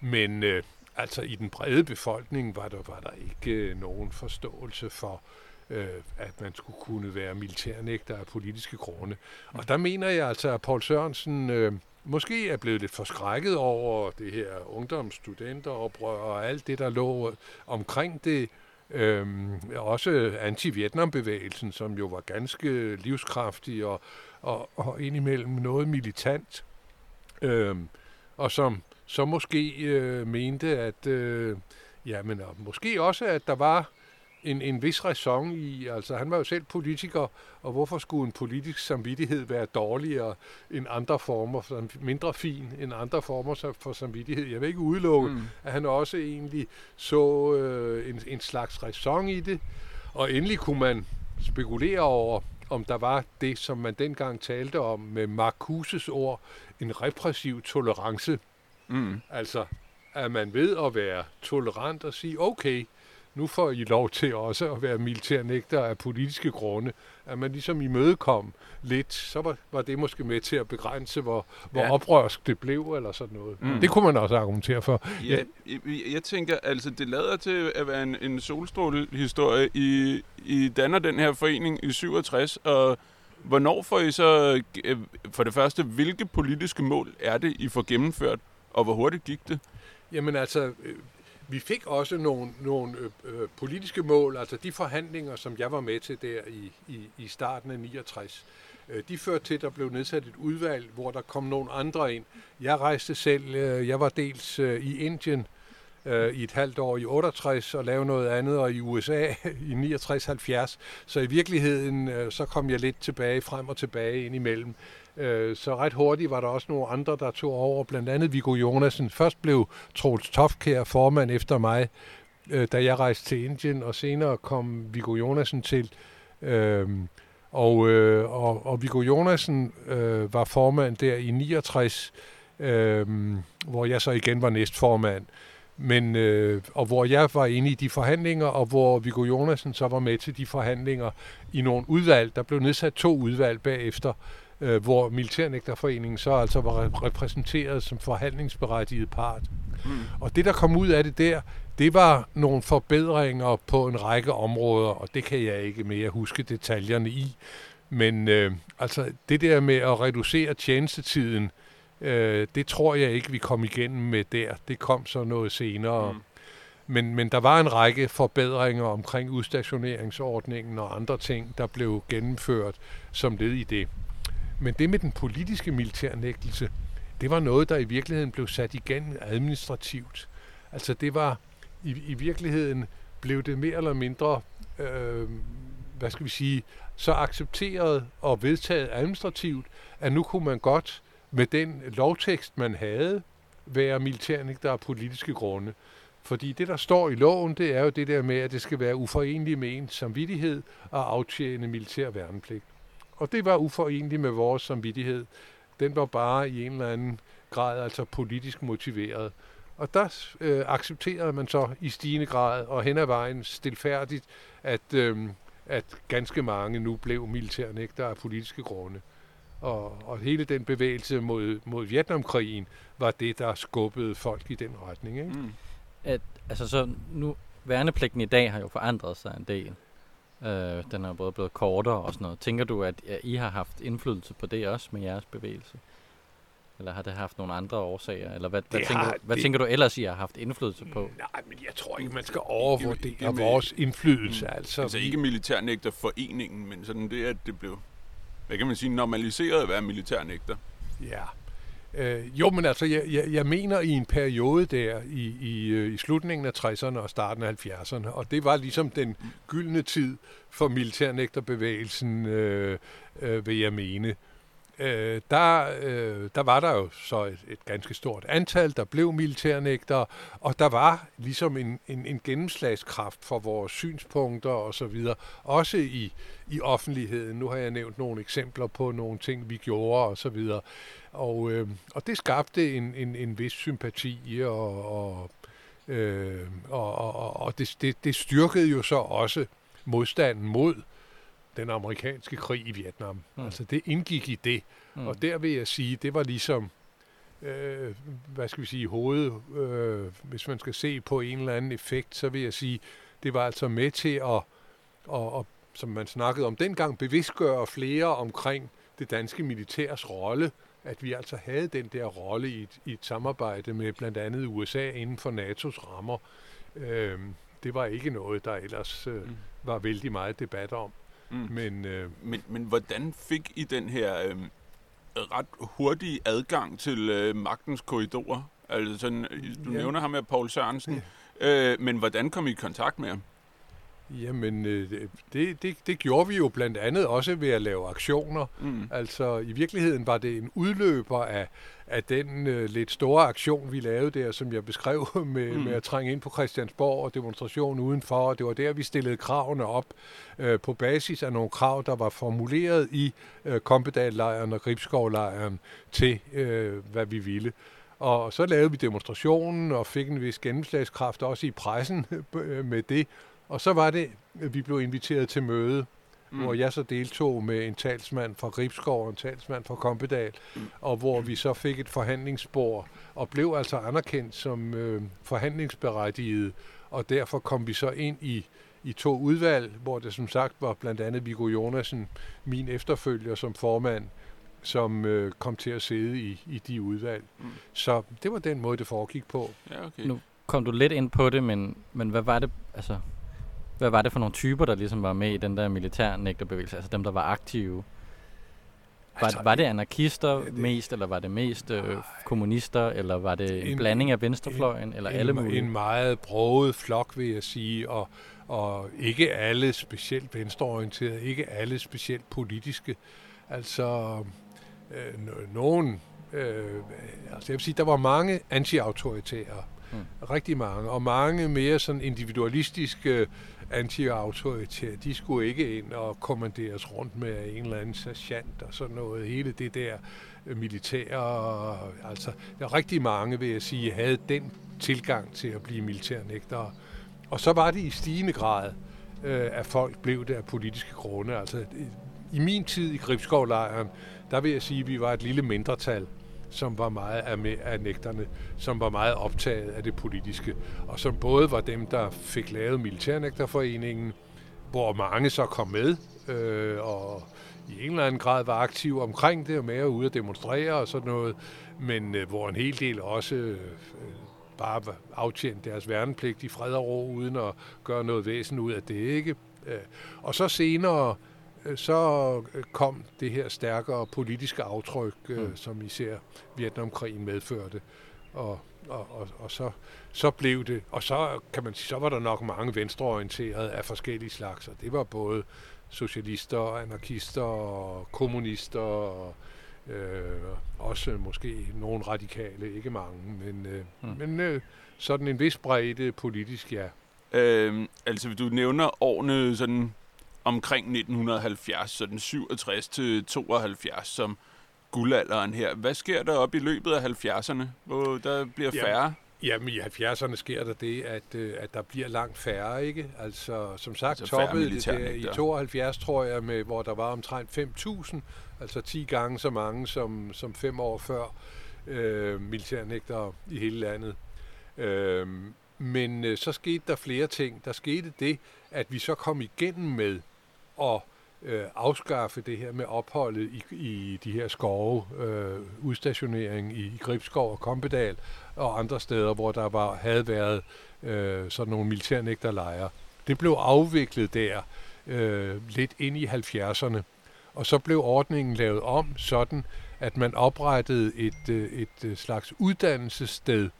Men øh, altså i den brede befolkning var der, var der ikke øh, nogen forståelse for, øh, at man skulle kunne være militærnægter af politiske grunde. Og der mener jeg altså, at Paul Sørensen øh, måske er blevet lidt forskrækket over det her ungdomsstudenteroprør og alt det, der lå omkring det, Øhm, også anti-Vietnam-bevægelsen, som jo var ganske livskraftig og, og, og indimellem noget militant. Øhm, og som så måske øh, mente, at øh, ja, men og måske også, at der var en, en vis ræson i, altså han var jo selv politiker, og hvorfor skulle en politisk samvittighed være dårligere end andre former, mindre fin end andre former for samvittighed? Jeg vil ikke udelukke, mm. at han også egentlig så øh, en, en slags ræson i det, og endelig kunne man spekulere over, om der var det, som man dengang talte om med Marcuses ord, en repressiv tolerance. Mm. Altså, at man ved at være tolerant og sige, okay, nu får I lov til også at være militærnægter af politiske grunde. At man ligesom imødekom lidt, så var, var det måske med til at begrænse, hvor, hvor ja. oprørsk det blev, eller sådan noget. Mm. Det kunne man også argumentere for. Ja, ja. Jeg, jeg tænker, altså det lader til at være en, en solstrålehistorie. I, I danner den her forening i 67, og hvornår får I så, øh, for det første, hvilke politiske mål er det, I får gennemført, og hvor hurtigt gik det? Jamen altså, øh, vi fik også nogle, nogle øh, øh, politiske mål, altså de forhandlinger, som jeg var med til der i, i, i starten af 69, øh, de førte til, at der blev nedsat et udvalg, hvor der kom nogle andre ind. Jeg rejste selv, øh, jeg var dels øh, i Indien øh, i et halvt år i 68 og lavede noget andet, og i USA [LAUGHS] i 69-70. Så i virkeligheden, øh, så kom jeg lidt tilbage, frem og tilbage ind imellem. Øh, så ret hurtigt var der også nogle andre, der tog over, blandt andet Viggo Jonasen. Først blev Troels Tofkær formand efter mig, øh, da jeg rejste til Indien, og senere kom Viggo Jonasen til. Øh, og, øh, og, og Viggo Jonasen øh, var formand der i 69, øh, hvor jeg så igen var næstformand. Men, øh, og hvor jeg var inde i de forhandlinger, og hvor Viggo Jonasen så var med til de forhandlinger i nogle udvalg. Der blev nedsat to udvalg bagefter, øh, hvor Militærnægterforeningen så altså var repræsenteret som forhandlingsberettiget part. Mm. Og det, der kom ud af det der, det var nogle forbedringer på en række områder, og det kan jeg ikke mere huske detaljerne i. Men øh, altså det der med at reducere tjenestetiden, øh, det tror jeg ikke, vi kom igennem med der. Det kom så noget senere. Mm. Men, men der var en række forbedringer omkring udstationeringsordningen og andre ting, der blev gennemført som led i det. Men det med den politiske militærnægtelse, det var noget, der i virkeligheden blev sat igen administrativt. Altså det var, i, i virkeligheden blev det mere eller mindre, øh, hvad skal vi sige, så accepteret og vedtaget administrativt, at nu kunne man godt med den lovtekst, man havde, være militærnægter af politiske grunde. Fordi det, der står i loven, det er jo det der med, at det skal være uforenligt med ens samvittighed og aftjene militær værnepligt. Og det var uforenligt med vores samvittighed. Den var bare i en eller anden grad altså politisk motiveret. Og der øh, accepterede man så i stigende grad og hen ad vejen stilfærdigt, at, øh, at ganske mange nu blev militærnægter af politiske grunde. Og, og hele den bevægelse mod, mod Vietnamkrigen var det, der skubbede folk i den retning. Ikke? Mm. At, altså så nu, værnepligten i dag har jo forandret sig en del. Øh, den er både blevet kortere og sådan noget. Tænker du, at, I har haft indflydelse på det også med jeres bevægelse? Eller har det haft nogle andre årsager? Eller hvad, hvad, tænker, har, du, hvad det, tænker du ellers, I har haft indflydelse på? Nej, men jeg tror ikke, man skal overvurdere vores indflydelse. Mm, altså, altså ikke militærnægter foreningen, men sådan det, at det blev, hvad kan man sige, normaliseret at være militærnægter. Ja, Øh, jo, men altså, jeg, jeg, jeg mener i en periode der i, i, øh, i slutningen af 60'erne og starten af 70'erne, og det var ligesom den gyldne tid for militærnægterbevægelsen, øh, øh, vil jeg mene øh, der, øh, der var der jo så et, et ganske stort antal, der blev militærnægtere, og der var ligesom en, en, en gennemslagskraft for vores synspunkter og så videre, også i, i offentligheden. Nu har jeg nævnt nogle eksempler på nogle ting, vi gjorde og så videre. Og, øh, og det skabte en, en, en vis sympati, og, og, øh, og, og, og det, det, det styrkede jo så også modstanden mod den amerikanske krig i Vietnam. Mm. Altså det indgik i det. Mm. Og der vil jeg sige, det var ligesom, øh, hvad skal vi sige, hovedet, øh, hvis man skal se på en eller anden effekt, så vil jeg sige, det var altså med til at, at, at som man snakkede om dengang, bevidstgøre flere omkring det danske militærs rolle, at vi altså havde den der rolle i et, i et samarbejde med blandt andet USA inden for NATO's rammer. Øh, det var ikke noget, der ellers øh, Mm. var vældig meget debat om. Mm. Men øh, Men, men hvordan fik I den her øh, ret hurtige adgang til øh, magtens korridorer? Altså sådan, du Ja. nævner ham her, Paul Sørensen. Øh, men hvordan kom I i kontakt med ham? Jamen, øh, det, det, det gjorde vi jo blandt andet også ved at lave aktioner. Mm. Altså i virkeligheden var det en udløber af, af den øh, lidt store aktion, vi lavede der, som jeg beskrev [LAUGHS] med, Mm. med at trænge ind på Christiansborg og demonstration udenfor. Og det var der, vi stillede kravene op øh, på basis af nogle krav, der var formuleret i øh, Kompedal-lejren og Gribskov-lejren til, øh, hvad vi ville. Og så lavede vi demonstrationen og fik en vis gennemslagskraft også i pressen [LAUGHS] med det. Og så var det, at vi blev inviteret til møde mm. hvor jeg så deltog med en talsmand fra Gribskov og en talsmand fra Kompedal, Mm. og hvor vi så fik et forhandlingsspor, og blev altså anerkendt som øh, forhandlingsberettiget, og derfor kom vi så ind i, i to udvalg, hvor det som sagt var blandt andet Viggo Jonasen, min efterfølger som formand, som øh, kom til at sidde i, i de udvalg. Mm. Så det var den måde, det foregik på. Ja, okay. Nu kom du lidt ind på det, men, men hvad var det, altså, hvad var det for nogle typer, der ligesom var med i den der militærnægterbevægelse, altså dem, der var aktive? Var, Altså, var det anarkister det- mest, eller var det mest øh, kommunister, eller var det en, En- blanding af venstrefløjen, eller alle en, mulige? en meget broget flok, vil jeg sige, og, og ikke alle specielt venstreorienterede, ikke alle specielt politiske. Altså, øh, no- nogen, øh, altså jeg vil sige, der var mange anti-autoritære, mm. rigtig mange, og mange mere sådan individualistiske anti-autoritære, de skulle ikke ind og kommanderes rundt med en eller anden sergeant og sådan noget. Hele det der øh, militære, øh, altså der er rigtig mange, vil jeg sige, havde den tilgang til at blive militærnægtere. Og så var det i stigende grad, øh, at folk blev det af politiske grunde. Altså, i min tid i Gribskovlejren, der vil jeg sige, at vi var et lille mindretal, som var meget af, nægterne, som var meget optaget af det politiske, og som både var dem, der fik lavet Militærnægterforeningen, hvor mange så kom med, øh, og i en eller anden grad var aktive omkring det, og med ude at demonstrere og sådan noget, men øh, hvor en hel del også øh, bare aftjente deres værnepligt i fred og ro, uden at gøre noget væsen ud af det, ikke? Øh, og så senere, øh, så øh, kom det her stærkere politiske aftryk, øh, Mm. som især Vietnamkrigen medførte. Og, og, og, og så, så blev det, og så kan man sige, så var der nok mange venstreorienterede af forskellige slags, og det var både socialister, anarkister og kommunister, og øh, også måske nogle radikale, ikke mange, men, øh, Mm. men øh, sådan en vis bredde politisk, ja. Øhm, altså, du nævner årene sådan omkring 1970, sådan 67 til 72 som guldalderen her. Hvad sker der op i løbet af 70'erne, hvor der bliver færre? Jamen i 70'erne sker der det, at, øh, at der bliver langt færre, ikke? Altså som sagt Altså toppede det der i militærnægtere. 72, tror jeg, med, hvor der var omtrent 5.000, altså 10 gange så mange som, som fem år før øh, militærnægtere i hele landet. Øh, men øh, så skete der flere ting. Der skete det, at vi så kom igennem med at øh, afskaffe det her med opholdet i, i de her skove, øh, udstationering i, i Gribskov og Kompedal og andre steder, hvor der var, havde været øh, sådan nogle militærnægterlejre. Det blev afviklet der øh, lidt ind i 70'erne, og så blev ordningen lavet om sådan, at man oprettede et, øh, et øh, slags uddannelsessted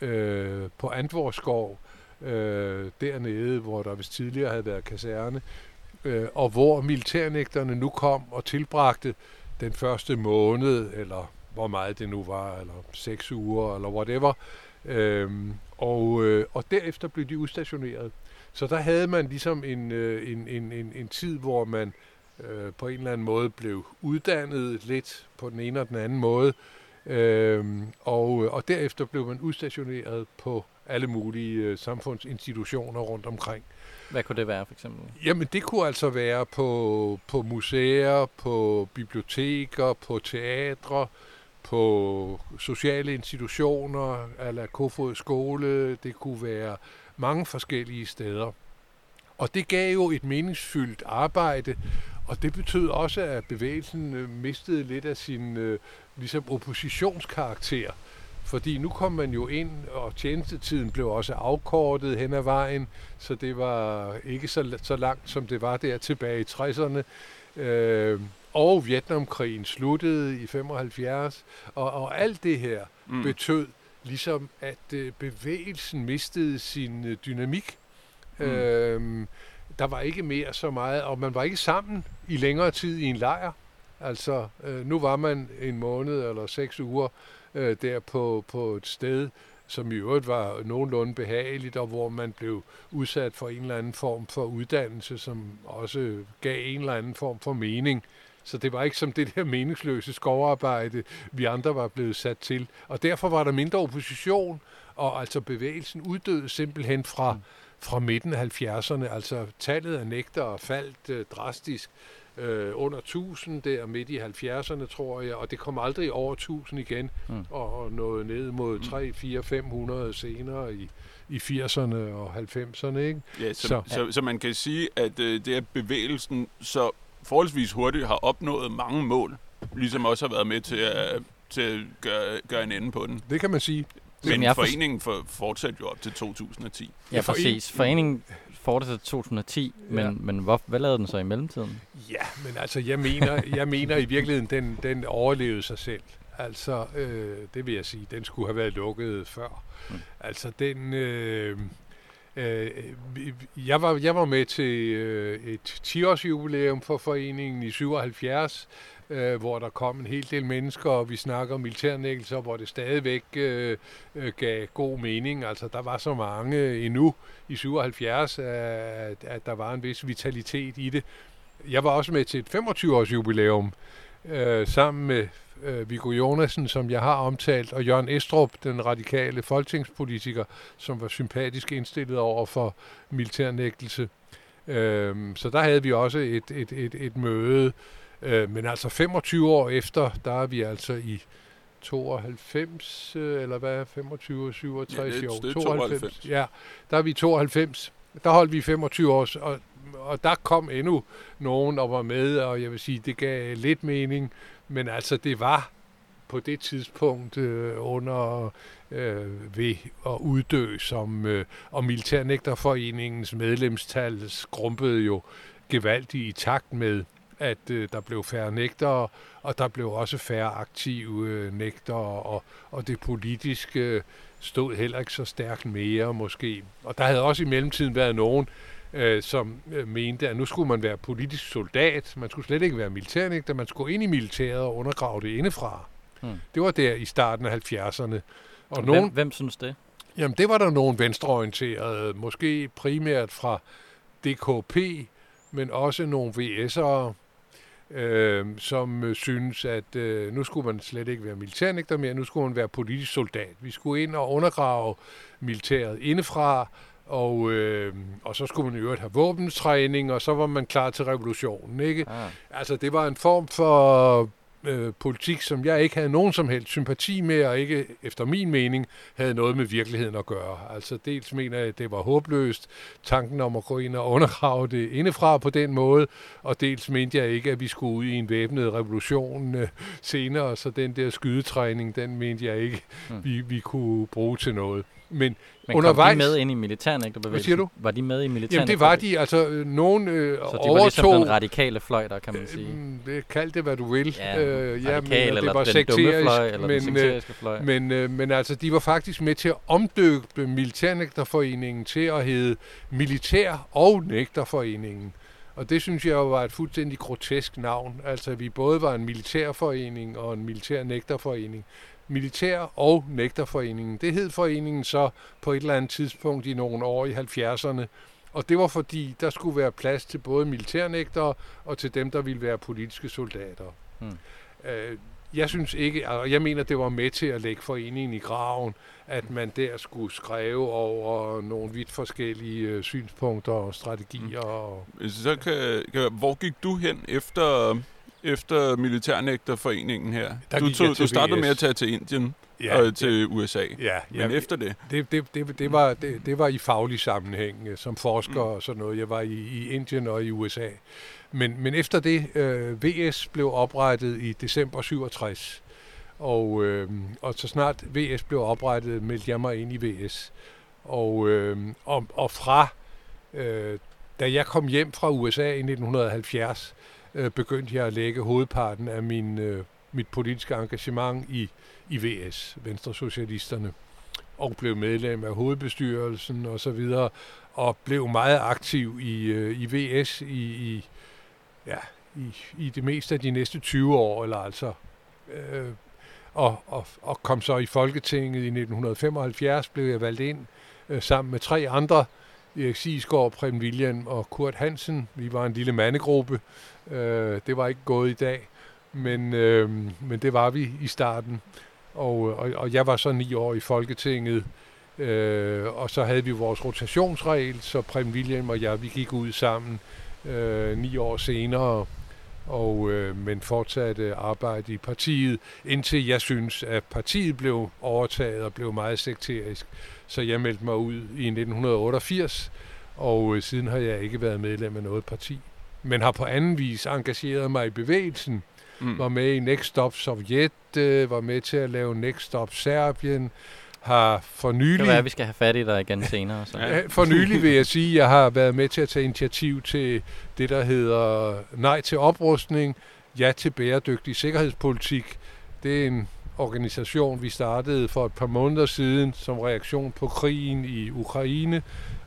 øh, på Antvorskov, øh, dernede, hvor der vist tidligere havde været kaserne, øh, og hvor militærnægterne nu kom og tilbragte den første måned, eller hvor meget det nu var, eller seks uger, eller whatever. Øhm, og, øh, og derefter blev de udstationeret. Så der havde man ligesom en, øh, en, en, en, en tid, hvor man øh, på en eller anden måde blev uddannet lidt på den ene og den anden måde. Øhm, og, øh, og derefter blev man udstationeret på alle mulige øh, samfundsinstitutioner rundt omkring. Hvad kunne det være, for eksempel? Jamen, det kunne altså være på, på museer, på biblioteker, på teatre, på sociale institutioner, eller Kofod skole, det kunne være mange forskellige steder. Og det gav jo et meningsfyldt arbejde, og det betød også, at bevægelsen øh, mistede lidt af sin øh, ligesom oppositionskarakter. Fordi nu kom man jo ind, og tjenestetiden blev også afkortet hen ad vejen, så det var ikke så, så langt, som det var der tilbage i 60'erne. Øh, og Vietnamkrigen sluttede i 75, og, og alt det her mm. betød ligesom, at øh, bevægelsen mistede sin øh, dynamik. Mm. Øh, der var ikke mere så meget, og man var ikke sammen i længere tid i en lejr. Altså, øh, nu var man en måned eller seks uger øh, der på, på et sted, som i øvrigt var nogenlunde behageligt, og hvor man blev udsat for en eller anden form for uddannelse, som også gav en eller anden form for mening. Så det var ikke som det der meningsløse skovarbejde, vi andre var blevet sat til. Og derfor var der mindre opposition, og altså bevægelsen uddøde simpelthen fra, fra midten af 70'erne. Altså tallet af nægter faldt øh, drastisk øh, under 1000 der midt i 70'erne, tror jeg, og det kom aldrig over 1000 igen, mm. og, og nåede ned mod 3, 4, 500 senere i, i 80'erne og 90'erne. Ikke? Ja, så, så, så, så man kan sige, at øh, det er bevægelsen så forholdsvis hurtigt har opnået mange mål, ligesom også har været med til at, til at gøre, gøre en ende på den. Det kan man sige. Men jeg foreningen for, fortsatte jo op til 2010. Ja, præcis. Foreningen fortsatte til 2010, men, ja. men hvor, hvad lavede den så i mellemtiden? Ja, men altså, jeg mener, jeg mener i virkeligheden, den, den overlevede sig selv. Altså, øh, det vil jeg sige, den skulle have været lukket før. Mm. Altså, den... Øh, øh, jeg, var, jeg var med til øh, et 10-års jubilæum for foreningen i 77, øh, hvor der kom en hel del mennesker, og vi snakker om militærnæggelser, hvor det stadigvæk øh, øh, gav god mening. Altså, der var så mange endnu i 77, at, at der var en vis vitalitet i det. Jeg var også med til et 25-års jubilæum, øh, sammen med øh, Viggo Jonasen, som jeg har omtalt, og Jørgen Estrup, den radikale folketingspolitiker, som var sympatisk indstillet over for militærnægtelse. Øh, så der havde vi også et, et, et, et møde, Øh, men altså 25 år efter, der er vi altså i 92, øh, eller hvad, 25, 67 ja, det, år. Er 92. 92. Ja, der er vi 92. Der holdt vi 25 år, og, og der kom endnu nogen, der var med, og jeg vil sige, det gav lidt mening, men altså det var på det tidspunkt øh, under øh, ved at uddø, som øh, og Militærnægterforeningens medlemstal skrumpede jo gevaldigt i takt med at øh, der blev færre nægtere, og der blev også færre aktive øh, nægtere, og, og det politiske stod heller ikke så stærkt mere måske. Og der havde også i mellemtiden været nogen, øh, som øh, mente, at nu skulle man være politisk soldat, man skulle slet ikke være militærnægter, man skulle ind i militæret og undergrave det indefra. Hmm. Det var der i starten af 70'erne. Og hvem, nogen, hvem synes det? Jamen, det var der nogen venstreorienterede, måske primært fra DKP, men også nogle VS'ere, øh, som øh, synes, at øh, nu skulle man slet ikke være militærnægter mere, nu skulle man være politisk soldat. Vi skulle ind og undergrave militæret indefra, og, øh, og så skulle man i øvrigt have våbentræning, og så var man klar til revolutionen. Ikke? Ah. Altså, det var en form for øh, politik, som jeg ikke havde nogen som helst sympati med, og ikke efter min mening havde noget med virkeligheden at gøre. Altså dels mener jeg, at det var håbløst, tanken om at gå ind og undergrave det indefra på den måde, og dels mente jeg ikke, at vi skulle ud i en væbnet revolution øh, senere, så den der skydetræning, den mente jeg ikke, hmm. vi, vi kunne bruge til noget. Men, Men undervejs... kom de med ind i militærnægterbevægelsen? Hvad siger du? Var de med i militærnægterbevægelsen? Jamen det var de. Altså øh, nogen øh, Så de overtog... var ligesom den radikale fløj der, kan man sige? Øh, kald det, hvad du vil. Ja, øh, ja men, eller det var den dumme fløj, eller men, den sekteriske fløj. Men, øh, men altså, de var faktisk med til at omdøbe Militærnægterforeningen til at hedde Militær- og Nægterforeningen. Og det synes jeg jo var et fuldstændig grotesk navn. Altså, vi både var en militærforening og en militær-nægterforening militær- og nægterforeningen. Det hed foreningen så på et eller andet tidspunkt i nogle år i 70'erne. Og det var fordi, der skulle være plads til både militærnægtere og til dem, der ville være politiske soldater. Hmm. Øh, jeg synes ikke, og jeg mener, det var med til at lægge foreningen i graven, at man der skulle skrive over nogle vidt forskellige øh, synspunkter og strategier. Hmm. Og, Så kan, kan, hvor gik du hen efter efter militærnægterforeningen her? Der du, tog, du startede med at tage til Indien ja, og til ja, USA. Ja, Men ja, efter det? Det, det, det, det, var, det, det var i faglig sammenhæng øh, som forsker mm. og sådan noget. Jeg var i, i Indien og i USA. Men, men efter det, øh, VS blev oprettet i december 67. Og, øh, og så snart VS blev oprettet, meldte jeg mig ind i VS. Og, øh, og, og fra, øh, da jeg kom hjem fra USA i 1970, øh, begyndte jeg at lægge hovedparten af min, øh, mit politiske engagement i, i VS, Venstre Socialisterne, og blev medlem af hovedbestyrelsen og så videre, og blev meget aktiv i, øh, i VS i, i, ja, i, i det meste af de næste 20 år, eller altså øh, og, og, og kom så i Folketinget i 1975, blev jeg valgt ind øh, sammen med tre andre, Erik Sigsgaard, Prem William og Kurt Hansen. Vi var en lille mandegruppe. Øh, det var ikke gået i dag, men, øh, men det var vi i starten. Og, og, og jeg var så ni år i Folketinget, øh, og så havde vi vores rotationsregel, så Prem William og jeg, vi gik ud sammen øh, ni år senere, og øh, men fortsatte arbejde i partiet, indtil jeg synes, at partiet blev overtaget og blev meget sekterisk. Så jeg meldte mig ud i 1988, og øh, siden har jeg ikke været medlem af noget parti. Men har på anden vis engageret mig i bevægelsen, mm. var med i Next Stop Sovjet, øh, var med til at lave Next Stop Serbien, har for nylig... Det kan være, at vi skal have fat i dig igen [LAUGHS] senere. Så. Ja, for nylig vil jeg sige, at jeg har været med til at tage initiativ til det, der hedder Nej til oprustning, Ja til bæredygtig sikkerhedspolitik. Det er en organisation, vi startede for et par måneder siden som reaktion på krigen i Ukraine,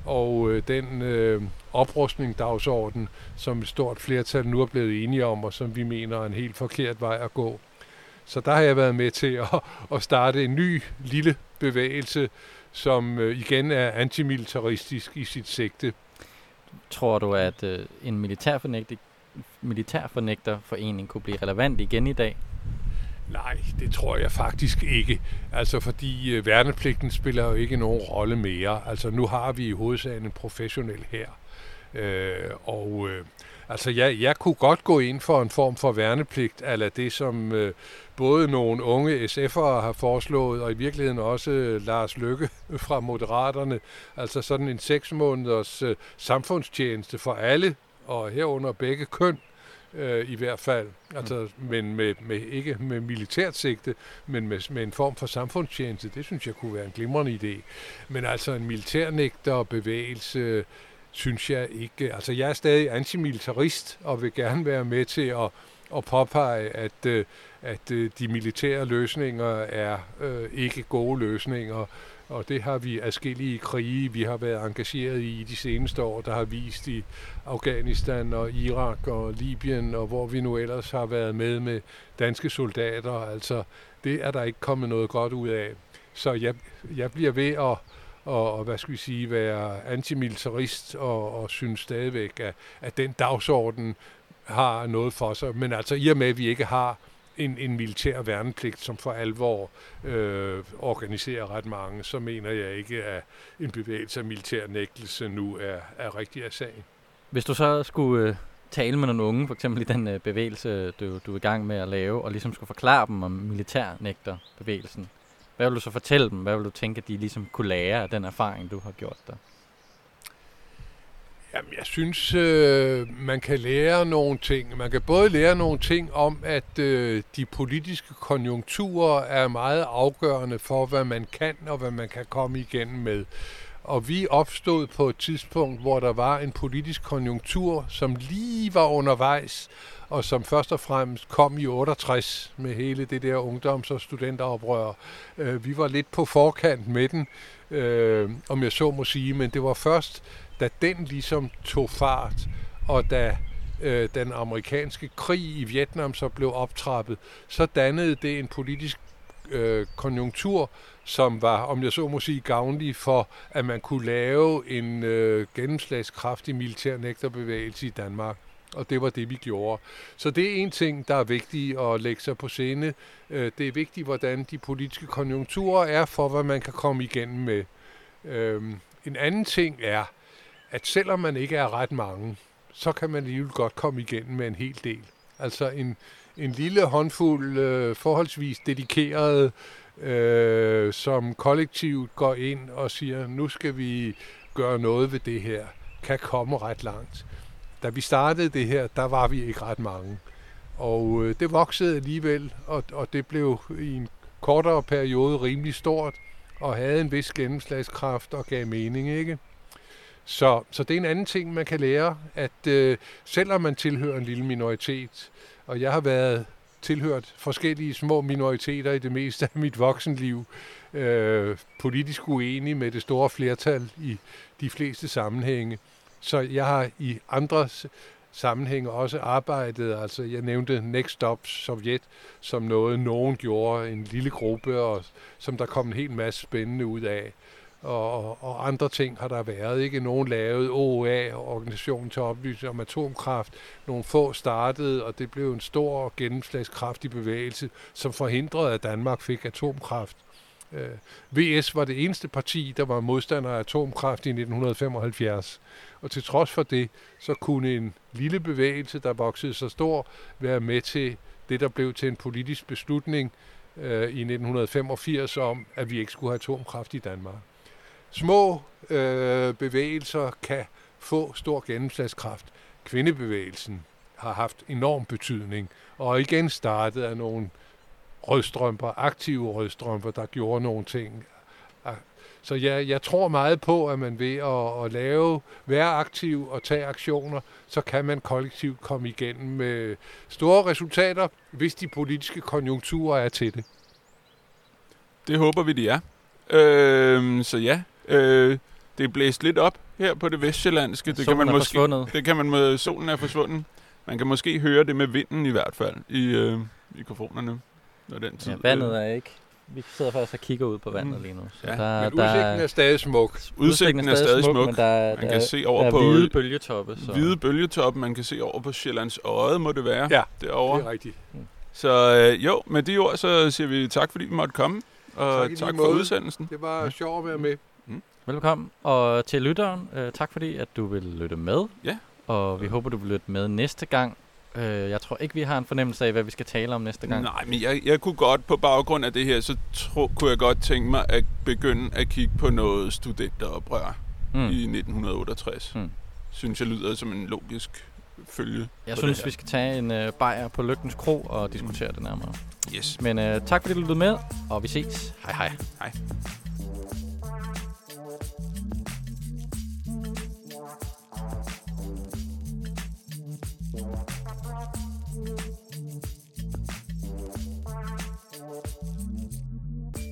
og øh, den øh, oprustning dagsorden, som et stort flertal nu er blevet enige om, og som vi mener er en helt forkert vej at gå. Så der har jeg været med til at, [LAUGHS] at starte en ny lille bevægelse, som øh, igen er antimilitaristisk i sit sigte. Tror du, at øh, en militærfornægter, militærfornægterforening kunne blive relevant igen i dag? Nej, det tror jeg faktisk ikke. Altså fordi øh, værnepligten spiller jo ikke nogen rolle mere. Altså nu har vi i hovedsagen en professionel her. Øh, og øh, altså jeg, jeg kunne godt gå ind for en form for værnepligt, eller det som øh, både nogle unge SF'ere har foreslået, og i virkeligheden også øh, Lars Lykke [LAUGHS] fra Moderaterne. Altså sådan en seks måneders øh, samfundstjeneste for alle, og herunder begge køn øh, i hvert fald. Altså, mm. men med, med, ikke med militært sigte, men med, med en form for samfundstjeneste. Det synes jeg kunne være en glimrende idé. Men altså en militærnægter bevægelse, synes jeg ikke. Altså jeg er stadig antimilitarist og vil gerne være med til at, at påpege, at, øh, at øh, de militære løsninger er øh, ikke gode løsninger, og det har vi adskillige krige, vi har været engageret i de seneste år, der har vist i Afghanistan og Irak og Libyen, og hvor vi nu ellers har været med med danske soldater. Altså, det er der ikke kommet noget godt ud af. Så jeg, jeg bliver ved at og, og hvad skal vi sige, være antimilitarist og, og synes stadigvæk, at, at den dagsorden har noget for sig. Men altså i og med, at vi ikke har en, en militær værnepligt, som for alvor øh, organiserer ret mange, så mener jeg ikke, at en bevægelse af militær nægtelse nu er, er rigtig af sagen. Hvis du så skulle øh, tale med nogle unge, for eksempel i den øh, bevægelse, du, du er i gang med at lave, og ligesom skulle forklare dem om militærnægter bevægelsen, hvad vil du så fortælle dem? Hvad vil du tænke, at de ligesom kunne lære af den erfaring, du har gjort der? Jamen, jeg synes, øh, man kan lære nogle ting. Man kan både lære nogle ting om, at øh, de politiske konjunkturer er meget afgørende for, hvad man kan og hvad man kan komme igennem med. Og vi opstod på et tidspunkt, hvor der var en politisk konjunktur, som lige var undervejs, og som først og fremmest kom i 68 med hele det der ungdoms- og studenteroprør. Øh, vi var lidt på forkant med den, øh, om jeg så må sige, men det var først, da den ligesom tog fart, og da øh, den amerikanske krig i Vietnam så blev optrappet, så dannede det en politisk øh, konjunktur, som var, om jeg så må sige, gavnlig for, at man kunne lave en øh, gennemslagskraftig militær nægterbevægelse i Danmark. Og det var det, vi gjorde. Så det er en ting, der er vigtigt at lægge sig på scene. Øh, det er vigtigt, hvordan de politiske konjunkturer er for, hvad man kan komme igennem med. Øh, en anden ting er, at selvom man ikke er ret mange, så kan man alligevel godt komme igennem med en hel del. Altså en, en lille håndfuld øh, forholdsvis dedikerede, øh, som kollektivt går ind og siger, nu skal vi gøre noget ved det her, kan komme ret langt. Da vi startede det her, der var vi ikke ret mange. Og øh, det voksede alligevel, og, og det blev i en kortere periode rimelig stort, og havde en vis gennemslagskraft og gav mening, ikke? Så, så det er en anden ting, man kan lære, at øh, selvom man tilhører en lille minoritet, og jeg har været tilhørt forskellige små minoriteter i det meste af mit voksenliv, øh, politisk uenig med det store flertal i de fleste sammenhænge. Så jeg har i andre sammenhænge også arbejdet, altså jeg nævnte Next Stop Sovjet som noget, nogen gjorde, en lille gruppe, og som der kom en hel masse spændende ud af og, og andre ting har der været. Ikke nogen lavet OA, Organisationen til oplysning om atomkraft. Nogle få startede, og det blev en stor gennemslagskraftig bevægelse, som forhindrede, at Danmark fik atomkraft. Øh, VS var det eneste parti, der var modstander af atomkraft i 1975. Og til trods for det, så kunne en lille bevægelse, der voksede så stor, være med til det, der blev til en politisk beslutning øh, i 1985 om, at vi ikke skulle have atomkraft i Danmark små øh, bevægelser kan få stor gennemslagskraft. Kvindebevægelsen har haft enorm betydning, og igen startet af nogle rødstrømper, aktive rødstrømper, der gjorde nogle ting. Så jeg, jeg tror meget på, at man ved at, at lave, være aktiv og tage aktioner, så kan man kollektivt komme igennem med store resultater, hvis de politiske konjunkturer er til det. Det håber vi, de er. Øh, så ja, Øh, det er blæst lidt op her på det vestjyllandske. Det solen kan man er måske, forsvundet. Det kan man med, solen er forsvundet. Man kan måske høre det med vinden i hvert fald i øh, mikrofonerne. Når den tid, Ja, vandet er ikke... Vi sidder faktisk og kigger ud på vandet Mm. lige nu. Så Ja, der, Men der, udsigten er stadig smuk. Udsigten er stadig smuk. Men der, Man der, kan se over der på hvide bølgetoppe. Så. hvide bølgetop. Man kan se over på Sjællands Øje, må det være. Ja, derovre. Det er rigtigt. Så øh, jo, med de ord, så siger vi tak, fordi vi måtte komme. Og Tak tak, for måde. udsendelsen. Det var sjovt at være med. Velkommen. Og til lytteren, øh, tak fordi, at du vil lytte med. Ja. Og vi håber, du vil lytte med næste gang. Øh, jeg tror ikke, vi har en fornemmelse af, hvad vi skal tale om næste gang. Nej, men jeg, jeg kunne godt, på baggrund af det her, så tro, kunne jeg godt tænke mig at begynde at kigge på noget studenteroprør Mm. mm. i 1968. Mm. Mm. Synes jeg lyder som en logisk følge. Jeg synes, vi skal tage en øh, bajer på Lygtens Kro og diskutere det nærmere. Yes. Men øh, tak fordi du lyttede med, og vi ses. Hej hej. Hej.